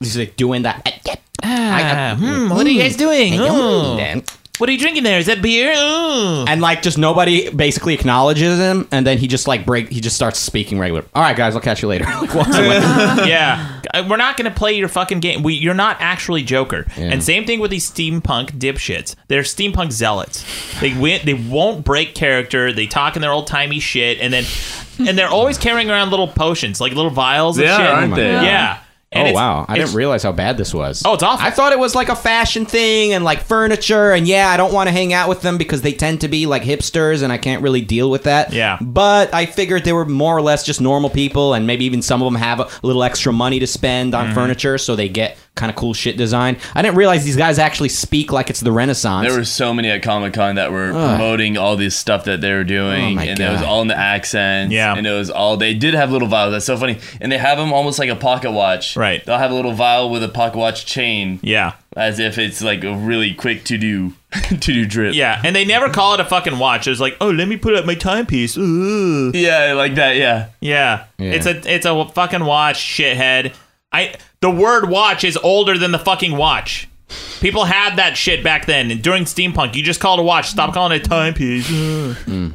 He's like doing that. Ah, hmm, what are you guys doing? Oh. What are you drinking there? Is that beer? Oh. and like just nobody basically acknowledges him and then he just like break he just starts speaking regular all right guys i'll catch you later like walks away yeah, Uh, we're not gonna play your fucking game. We, you're not actually Joker. And same thing with these steampunk dipshits. They're steampunk zealots. They win. They won't break character. They talk in their old timey shit, and then and they're always carrying around little potions, like little vials. They of are, shit. aren't they? Yeah. And oh wow i didn't realize how bad this was Oh, it's awful. i thought it was like a fashion thing and like furniture and yeah i don't want to hang out with them because they tend to be like hipsters and i can't really deal with that Yeah. but i figured they were more or less just normal people and maybe even some of them have a little extra money to spend Mm-hmm. on furniture so they get kind of cool shit design i didn't realize these guys actually speak like it's the renaissance There were so many at Comic Con that were promoting all this stuff that they were doing, Oh my and it was all in the accents. Yeah. and it was all they did have little vials. That's so funny, and they have them almost like a pocket watch. Right. They'll have a little vial with a pocket watch chain, Yeah. as if it's like a really quick to do to do drip. Yeah, and they never call it a fucking watch. It's like, oh, let me put up my timepiece. Ooh. yeah, like that. Yeah, Yeah. Yeah. It's a it's a fucking watch, shithead. I the word watch is older than the fucking watch. People had that shit back then. And during steampunk, you just called a watch. Stop calling it a timepiece. Ugh.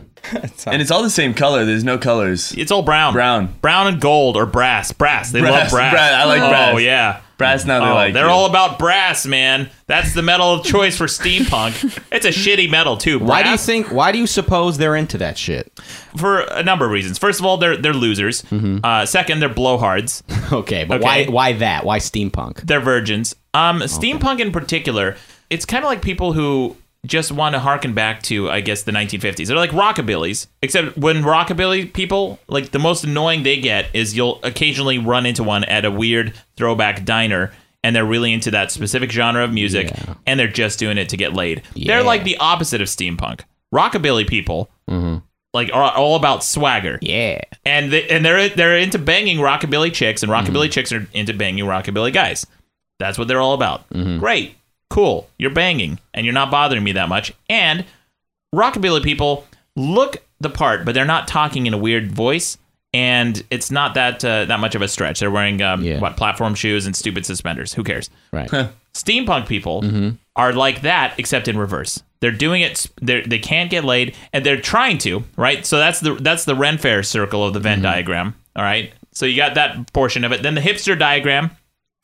and it's all the same color. There's no colors. It's all brown. Brown. Brown and gold or brass. Brass. They love Brass, brass. brass. I like oh, brass. yeah. Brass now they Oh, like. they're it. all about brass, man. That's the metal of choice for steampunk. it's a shitty metal too. Brass, why do you think why do you suppose they're into that shit For a number of reasons. First of all, they're they're losers. Uh, second, they're blowhards. okay but Okay. why why that why steampunk They're virgins. Um, steampunk in particular, it's kind of like people who just want to harken back to, I guess, the 1950s. They're like rockabillys, except when rockabilly people, like the most annoying they get is you'll occasionally run into one at a weird throwback diner. And they're really into that specific genre of music, Yeah. and they're just doing it to get laid. Yeah. They're like the opposite of steampunk. Rockabilly people mm-hmm. like are all about swagger. Yeah. And they, and they're they're into banging rockabilly chicks, and rockabilly mm-hmm. chicks are into banging rockabilly guys. That's what they're all about. Mm-hmm. Great, cool. You're banging, and you're not bothering me that much. And rockabilly people look the part, but they're not talking in a weird voice, and it's not that uh, that much of a stretch. They're wearing um, what platform shoes and stupid suspenders. Who cares? Right. Steampunk people are like that, except in reverse. They're doing it. They they can't get laid, and they're trying to. Right. So that's the that's the Ren Fair circle of the Venn diagram. All right. So you got that portion of it. Then the hipster diagram.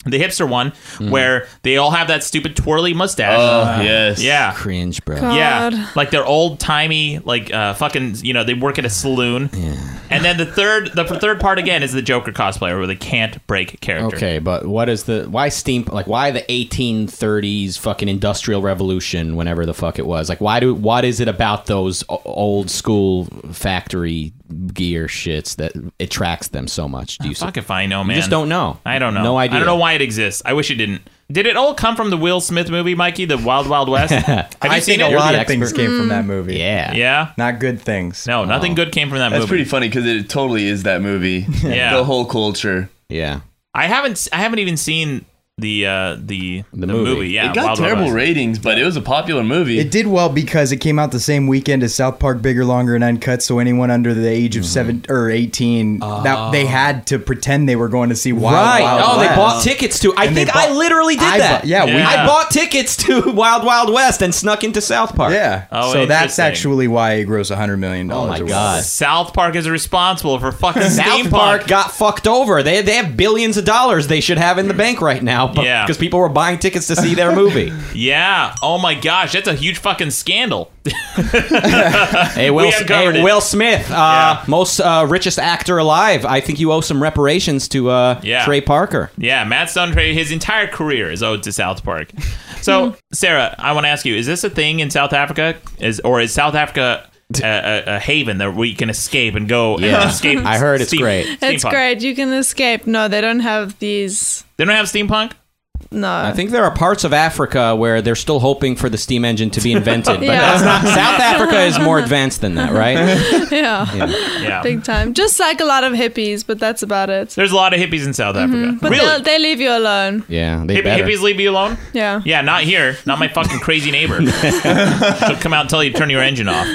The hipster one, where they all have that stupid twirly mustache. Oh, yes. Yeah. Cringe, bro. Yeah, like they're old timey, like uh, fucking. You know, they work at a saloon. Yeah. And then the third, the third part again is the Joker cosplayer, where they can't break character. Okay, but what is the why steam like why the 1830s fucking industrial revolution whenever the fuck it was like why do what is it about those old school factory gear shits that attracts them so much? Do you Fuck if I know, man. You just don't know. I don't know. No idea. I don't know why it exists. I wish it didn't. Did it all come from the Will Smith movie, Mikey? The Wild Wild West? Have you I seen think it? a lot of things came from that mm. movie. Yeah. Yeah. Not good things. No, nothing good came from that That's movie. pretty funny because it totally is that movie. Yeah. the whole culture. Yeah. I haven't. I haven't even seen the uh, the the, movie. Yeah, it got Wild Wild terrible West. ratings, but it was a popular movie. It did well because it came out the same weekend as South Park Bigger, Longer, and Uncut. So anyone under the age Mm-hmm. of seven or eighteen, that they had to pretend they were going to see Wild right. Wild oh, they bought tickets to. I And they think I literally did I that. bu- yeah, we- I bought tickets to Wild Wild West and snuck into South Park. Yeah. Oh, so that's actually why it grossed hundred million dollars. Oh my God. South Park is responsible for fucking South. Park got fucked over. They they have billions of dollars they should have in the bank right now. Yeah. Because people were buying tickets to see their movie. Yeah. Oh my gosh, that's a huge fucking scandal. hey, Will, We hey. Will Smith, uh, most uh, richest actor alive. I think you owe some reparations to uh, Yeah. Trey Parker. Yeah, Matt Stone, his entire career is owed to South Park. So, Sarah, I want to ask you: Is this a thing in South Africa? Is or is South Africa a, a, a haven that where you can escape and go and Yeah. escape? I heard it's steam- great. It's steampunk? great. You can escape. No, they don't have these. They don't have steampunk. No. I think there are parts of Africa where they're still hoping for the steam engine to be invented, but Yeah. that's not. South Africa is more advanced than that, right? yeah. Yeah. Big time. Just like a lot of hippies, but that's about it. There's a lot of hippies in South mm-hmm. Africa. But really? they'll- leave you alone. Yeah, they Hippie, hippies leave you alone? Yeah. Yeah, not here. Not my fucking crazy neighbor. She'll come out and tell you to turn your engine off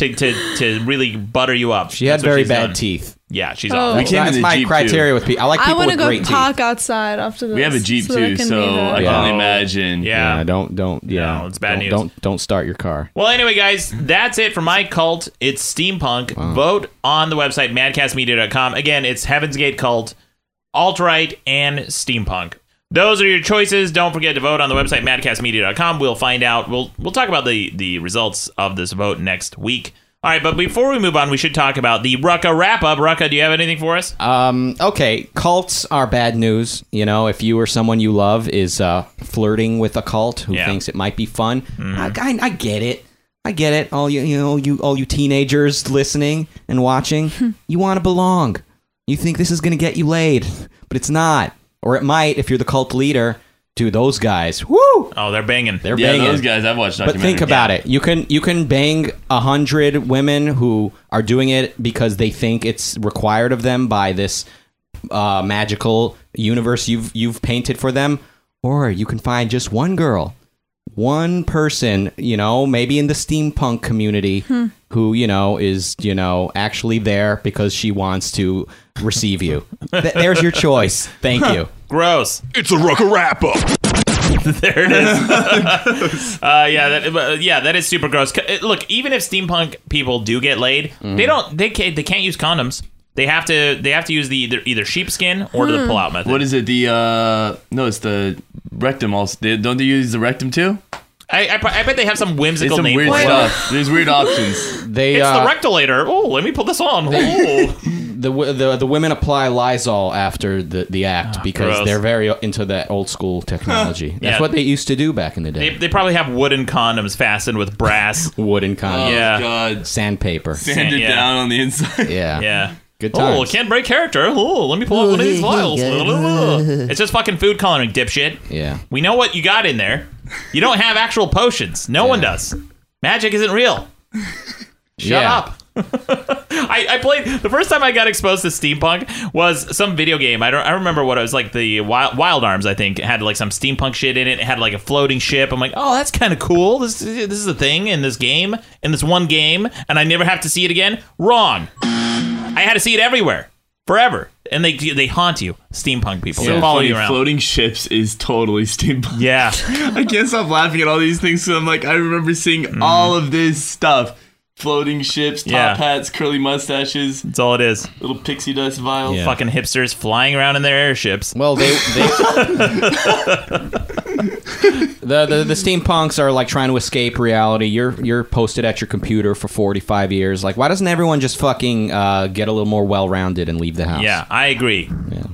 to, to, to really butter you up. She had That's what very she's bad done. teeth. Yeah, she's Oh. awful. We came in That's the my Jeep, criteria too. with people. I like I people want to with go great teeth. park outside after this. we have a Jeep so they too, can so meet her. I can Yeah. only imagine. Yeah. Yeah, don't don't yeah. No, it's bad don't, news. Don't don't start your car. Well, anyway, guys, that's it for my cult. It's steampunk. Vote on the website, madcastmedia.com. Again, it's Heaven's Gate cult, alt-right, and steampunk. Those are your choices. Don't forget to vote on the website, madcastmedia.com. We'll find out. We'll we'll talk about the, the results of this vote next week. All right, but before we move on, we should talk about the Rucka wrap-up. Rucka, do you have anything for us? Um, okay, cults are bad news. You know, if you or someone you love is uh, flirting with a cult who Yeah. thinks it might be fun, I, I, I get it. I get it. All you, you know, you all you teenagers listening and watching, you want to belong. You think this is going to get you laid, but it's not. Or it might if you're the cult leader. Dude, those guys, woo! Oh, they're banging. They're Yeah, banging. those guys I've watched. But think documentaries. about it. You can you can bang a hundred women who are doing it because they think it's required of them by this uh, magical universe you've you've painted for them, or you can find just one girl, one person, you know, maybe in the steampunk community, who you know is you know actually there because she wants to receive you. Th- there's your choice. Thank you. Gross. It's a Rucka wrap up. there it is. uh, yeah, that, uh, yeah, that is super gross. Look, even if steampunk people do get laid, they don't. They can't. They can't use condoms. They have to. They have to use the either either sheepskin or the pull out method. What is it? The uh no, it's the rectum. Also, they, don't they use the rectum too? I, I, I bet they have some It's whimsical some name weird for it. stuff. There's weird options. They It's uh, the rectalator. Oh, let me put this on. Oh. the, w- the the women apply Lysol after the, the act because Ah, gross. they're very into that old school technology. That's Yeah. what they used to do back in the they, day. they probably have wooden condoms fastened with brass. Wooden condom, Yeah. God, sandpaper. sand it yeah. down on the inside. Yeah, Yeah. Good Oh, can't break character. Oh, let me pull out one of these files. it's just fucking food coloring, dipshit. Yeah. We know what you got in there. You don't have actual potions. No one does. Magic isn't real. Shut Yeah. up. I, I played the first time I got exposed to steampunk was some video game. I don't I remember what it was like the Wild, Wild Arms I think it had like some steampunk shit in it. It had like a floating ship. I'm like, oh, that's kind of cool. This this is a thing in this game in this one game, and I never have to see it again. Wrong. I had to see it everywhere, forever, and they they haunt you. Steampunk people So they follow funny, you around. Floating ships is totally steampunk. Yeah. I can't stop laughing at all these things. So I'm like, I remember seeing Mm-hmm. all of this stuff. Floating ships, top Yeah. hats, curly mustaches. That's all it is. Little pixie dust vials. Yeah. Fucking hipsters flying around in their airships. Well, they, they the, the the steampunks are like trying to escape reality. You're you're posted at your computer for 45 years. Like, why doesn't everyone just fucking uh, get a little more well rounded and leave the house? Yeah, I agree.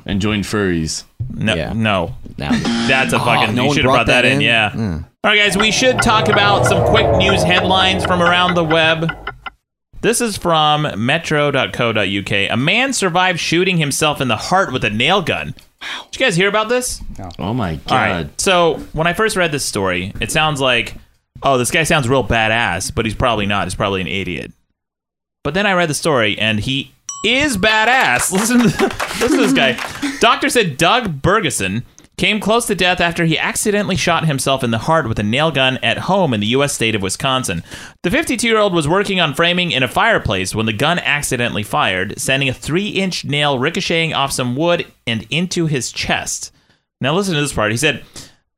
And join furries. No, Yeah. no, Now, That's a Oh, fucking. no you should have brought brought that, that in. in? Yeah. Mm. All right, guys. We should talk about some quick news headlines from around the web. This is from Metro.co.uk. A man survived shooting himself in the heart with a nail gun. Did you guys hear about this? Oh my god. All right. So when I first read this story, it sounds like, oh, this guy sounds real badass, but he's probably not. He's probably an idiot. But then I read the story, and he is badass. Listen, to, listen to this guy. Doctor said Doug Bergeson came close to death after he accidentally shot himself in the heart with a nail gun at home in the U.S. state of Wisconsin. The 52 year old was working on framing in a fireplace when the gun accidentally fired, sending a three inch nail ricocheting off some wood and into his chest. Now, listen to this part. He said,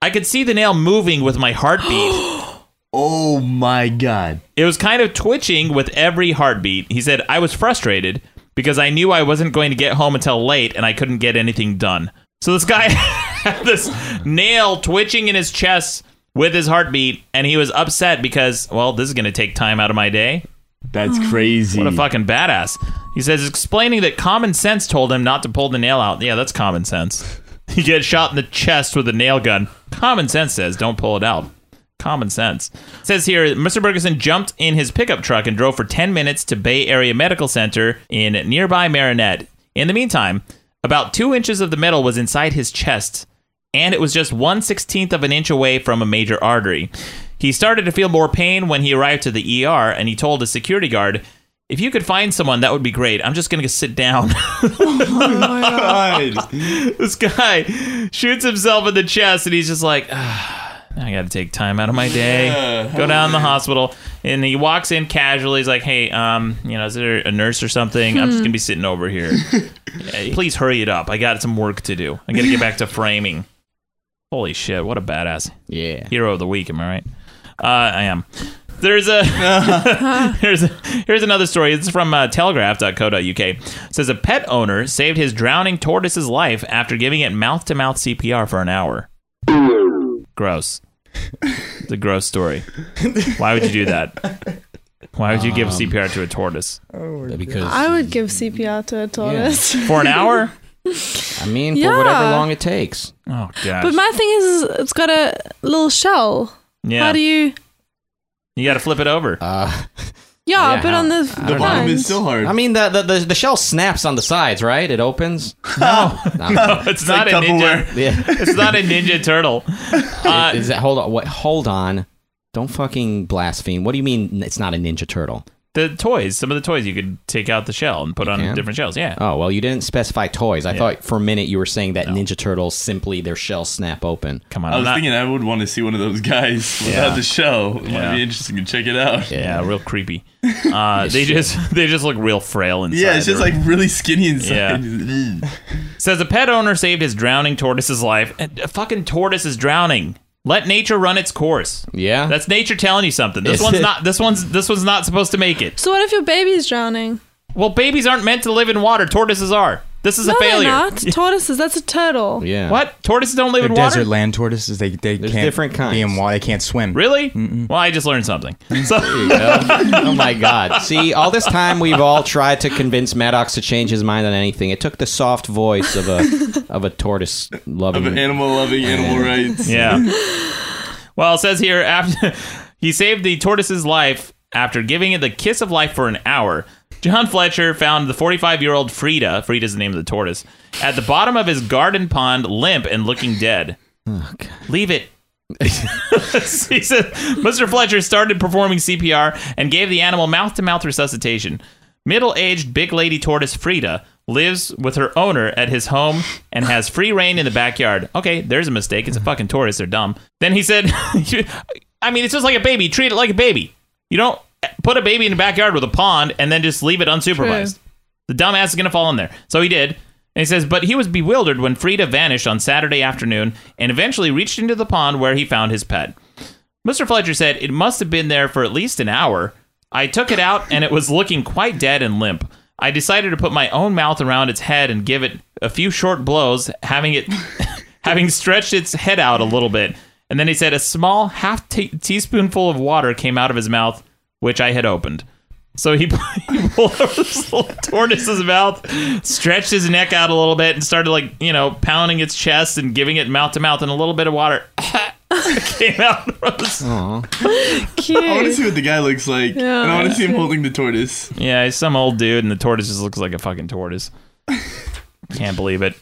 I could see the nail moving with my heartbeat. Oh my god. It was kind of twitching with every heartbeat. He said, I was frustrated because I knew I wasn't going to get home until late and I couldn't get anything done. So this guy had this nail twitching in his chest with his heartbeat, and he was upset because, well, this is going to take time out of my day. That's oh. crazy. What a fucking badass. He says, explaining that common sense told him not to pull the nail out. Yeah, that's common sense. You get shot in the chest with a nail gun. Common sense says don't pull it out. Common sense. It says here, Mr. Bergeson jumped in his pickup truck and drove for 10 minutes to Bay Area Medical Center in nearby Marinette. In the meantime, about two inches of the metal was inside his chest, and it was just one sixteenth of an inch away from a major artery. He started to feel more pain when he arrived to the ER, and he told a security guard, if you could find someone, that would be great. I'm just going to sit down. Oh my god. this guy shoots himself in the chest, and he's just like, ah, I got to take time out of my day. Yeah. Go down to the hospital, and he walks in casually. He's like, Hey, um, you know, is there a nurse or something? I'm just gonna be sitting over here. Yeah, Please hurry it up. I got some work to do. I got to get back to framing. Holy shit! What a badass yeah. hero of the week. Am I right? Uh, I am. There's a here's a, here's another story. It's from uh, Telegraph.co.uk. It says a pet owner saved his drowning tortoise's life after giving it mouth to mouth CPR for an hour. Gross. It's a gross story. Why would you do that? Why would you give CPR to a tortoise Because I would give CPR to a tortoise. for an hour? I mean, for Yeah. whatever long it takes. Oh gosh. But my thing is, is it's got a little shell. yeah. How do you? you got to flip it over. Uh, Yeah, Yeah, but how- on the, I the don't The know. bottom is still hard. I mean, the, the the the shell snaps on the sides, right? It opens. no, No. no, it's, not like a ninja. Tupperware. Yeah. It's not a ninja turtle. Uh, Is that hold on? What? Hold on. Don't fucking blaspheme. What do you mean it's not a Ninja Turtle? The toys, some of the toys, you could take out the shell and put on can? different shells. Yeah. Oh well, you didn't specify toys. I Yeah. thought for a minute you were saying that Ninja Turtles simply their shells snap open. Come on. I I'm was not- thinking I would want to see one of those guys without Yeah. the shell. It Yeah. might be interesting to check it out. yeah, real creepy. Uh, they just they just look real frail inside. Yeah, it's just They're- like really skinny inside. says a pet owner saved his drowning tortoise's life. And A fucking tortoise is drowning. Let nature run its course. Yeah. That's nature telling you something. This Is one's it? not. This one's. This one's not supposed to make it. So what if your baby's drowning? Well, babies aren't meant to live in water. Tortoises are. This is no, a failure. they're not. Tortoises. That's a turtle. yeah. What? Tortoises don't live They're in water. desert land tortoises. They they There's can't different be in kinds. water. They can't swim. Really? Well, I just learned something. So, oh my God! See, all this time we've all tried to convince Maddox to change his mind on anything. It took the soft voice of a of a tortoise Of loving. an animal loving animal rights. yeah. Well, it says here after he saved the tortoise's life after giving it the kiss of life for an hour. John Fletcher found the 45 year old Frida, Frida's the name of the tortoise, at the bottom of his garden pond, limp and looking dead. Leave it he said Mr. Fletcher started performing CPR and gave the animal mouth to mouth resuscitation. Middle aged big lady tortoise Frida lives with her owner at his home and has free reign in the backyard. Okay, there's a mistake. It's a fucking tortoise. They're dumb. Then he said, I mean, it's just like a baby. Treat it like a baby. You don't put a baby in the backyard with a pond and then just leave it unsupervised. The dumbass is going to fall in there. So he did. And he says, but he was bewildered when Frida vanished on Saturday afternoon and eventually reached into the pond where he found his pet. Mr. Fletcher said it must have been there for at least an hour. I took it out and it was looking quite dead and limp. I decided to put my own mouth around its head and give it a few short blows, having it having stretched its head out a little bit. And then he said a small half te- teaspoonful of water came out of his mouth, which I had opened. So he, he pulled over this little tortoise's mouth, stretched his neck out a little bit, and started like you know pounding its chest and giving it mouth to mouth, and a little bit of water came out. From his- Cute. I want to see what the guy looks like, Yeah. and I want to see him holding the tortoise. yeah, he's some old dude, and the tortoise just looks like a fucking tortoise. Can't believe it.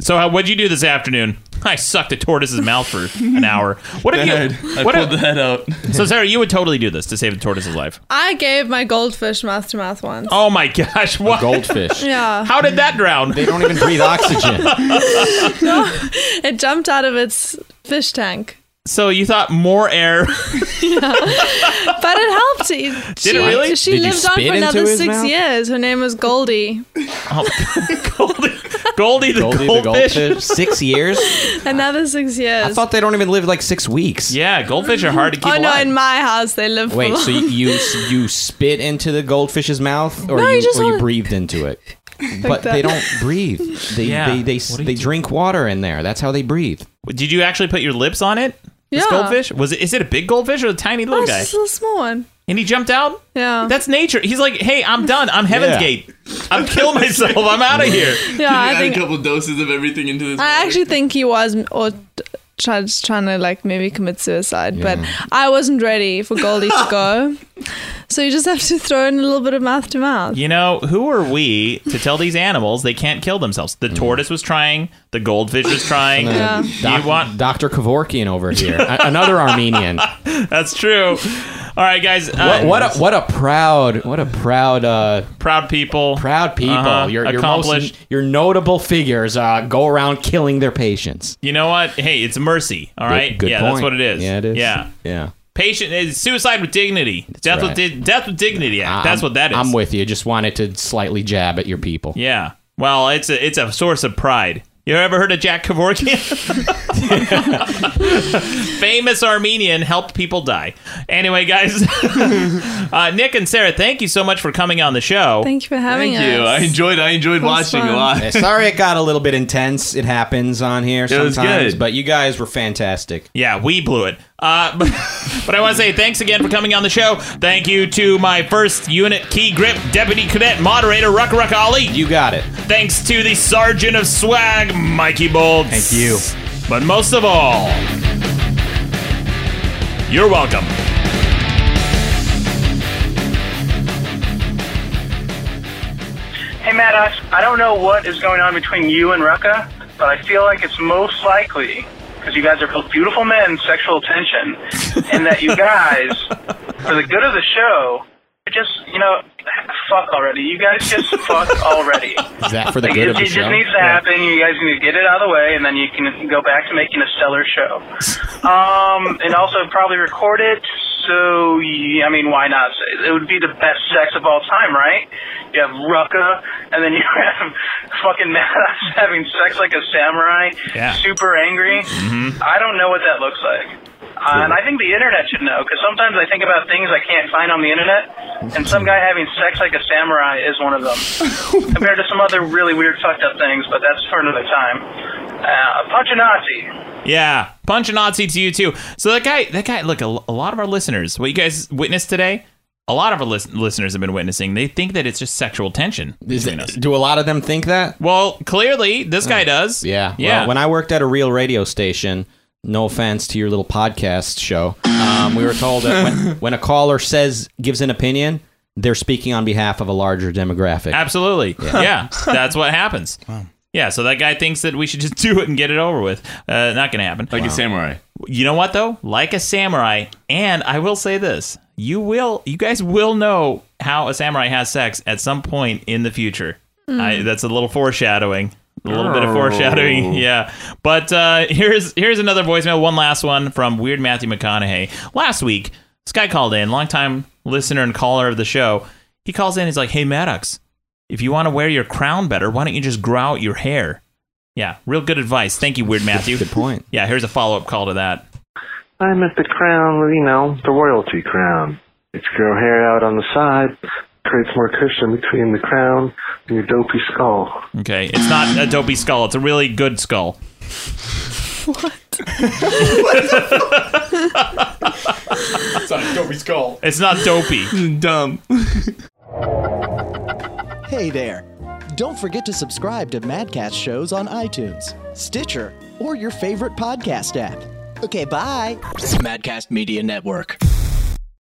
So, how, what'd you do this afternoon? I sucked a tortoise's mouth for an hour. What The if you? head. I what pulled if- the head out. so, Sarah, you would totally do this to save the tortoise's life. I gave my goldfish mouth to mouth once. Oh my gosh! What? Goldfish. Yeah. How did that drown? They don't even breathe oxygen. no, It jumped out of its fish tank. So you thought more air? yeah. But it helped. She, Did it really? She Did you lived on for another six mouth? years. Her name was Goldie. Oh, Goldie, Goldie the Goldie goldfish. the goldfish. Six years? Another six years. I thought they don't even live like six weeks. Yeah, goldfish are hard to keep oh no, alive. in my house they live Wait, long. so you, you you spit into the goldfish's mouth, or No, you, you just or you wanna- breathed into it? but that. they don't breathe. They Yeah. they they, What do you do? drink water in there. That's how they breathe. Did you actually put your lips on it? This Yeah. goldfish was it? Is it a big goldfish or a tiny little it's guy? just a little small one. And he jumped out. Yeah. That's nature. He's like, hey, I'm done. I'm Heaven's Yeah. Gate. I'm killed myself. I'm out of here. yeah, I add think a couple doses of everything into this. I water. actually think he was or tried trying to like maybe commit suicide, but I wasn't ready for Goldie to go. So you just have to throw in a little bit of mouth to mouth. You know, who are we to tell these animals they can't kill themselves? The mm. tortoise was trying. The goldfish was trying. Yeah. You want? Dr. Kevorkian over here, A- another Armenian. That's true. All right, guys. Uh, What, what a what a proud what a proud uh, proud people. proud people. Uh-huh. Your your Accomplished. most your notable figures uh, go around killing their patients. You know what? Hey, it's mercy. All right. Good, good yeah, point. that's what it is. Yeah, it is. Yeah. yeah. Patient is suicide with dignity. death right. with di- death with dignity act. That's what that is. I'm with you. Just wanted to slightly jab at your people. Yeah. Well, it's a it's a source of pride. You ever heard of Jack Kevorkian? Famous Armenian helped people die. Anyway, guys, uh, Nick and Sarah, thank you so much for coming on the show. Thank you for having Thank you. I enjoyed. I enjoyed was watching a lot. Yeah, Sorry, it got a little bit intense. It happens on here was sometimes, good. but you guys were fantastic. Yeah, we blew it. Uh, but, but I want to say thanks again for coming on the show. Thank you to my first unit key grip deputy cadet moderator Ruck Ruck Ali. You got it. Thanks to the sergeant of swag Mikey Bolts. Thank you. But most of all, you're welcome. Hey, Maddox, I don't know what is going on between you and Rucka, but I feel like it's most likely because you guys are both beautiful men, sexual tension, and that you guys, for the good of the show, just, you know, fuck already. You guys just fuck already. Is that for the Like, good it, of the it show? just needs to happen. You guys need to get it out of the way, and then you can go back to making a stellar show. Um, and also probably record it. So, yeah, I mean, why not? It would be the best sex of all time, right? You have Rucka, and then you have fucking Maddox having sex like a samurai, Yeah. super angry. I don't know what that looks like. Uh, and I think the internet should know, because sometimes I think about things I can't find on the internet, and some guy having sex like a samurai is one of them. compared to some other really weird, fucked up things, but that's for another time. Uh, punch a Nazi. Yeah, punch a Nazi to you too. So that guy, that guy. Look, a, a lot of our listeners, what you guys witnessed today, a lot of our lis- listeners have been witnessing. They think that it's just sexual tension Is between it- us. do a lot of them think that? Well, clearly this guy does. Yeah. yeah. Well, when I worked at a real radio station, no offense to your little podcast show, um, we were told that when, when a caller says gives an opinion, they're speaking on behalf of a larger demographic. Absolutely. Yeah. that's what happens. Yeah, so that guy thinks that we should just do it and get it over with. Uh, not going to happen. Like a samurai. You know what though? Like a samurai, and I will say this: you will, you guys will know how a samurai has sex at some point in the future. Mm. I, that's a little foreshadowing. A little bit of foreshadowing, yeah. But uh, here's here's another voicemail. One last one from Weird Matthew McConaughey. Last week, this guy called in, longtime listener and caller of the show. He calls in. He's like, "Hey Maddox, if you want to wear your crown better, why don't you just grow out your hair?" Yeah, real good advice. Thank you, Weird Matthew. good point. Yeah, here's a follow up call to that. I'm at the crown, you know, the royalty crown. It's grow hair out on the side, creates more cushion between the crown and your dopey skull. Okay, it's not a dopey skull. It's a really good skull. What? it's not a dopey skull. It's not dopey. Dumb. Hey there. Don't forget to subscribe to Madcast shows on iTunes, Stitcher, or your favorite podcast app. Okay, bye. Madcast Media Network.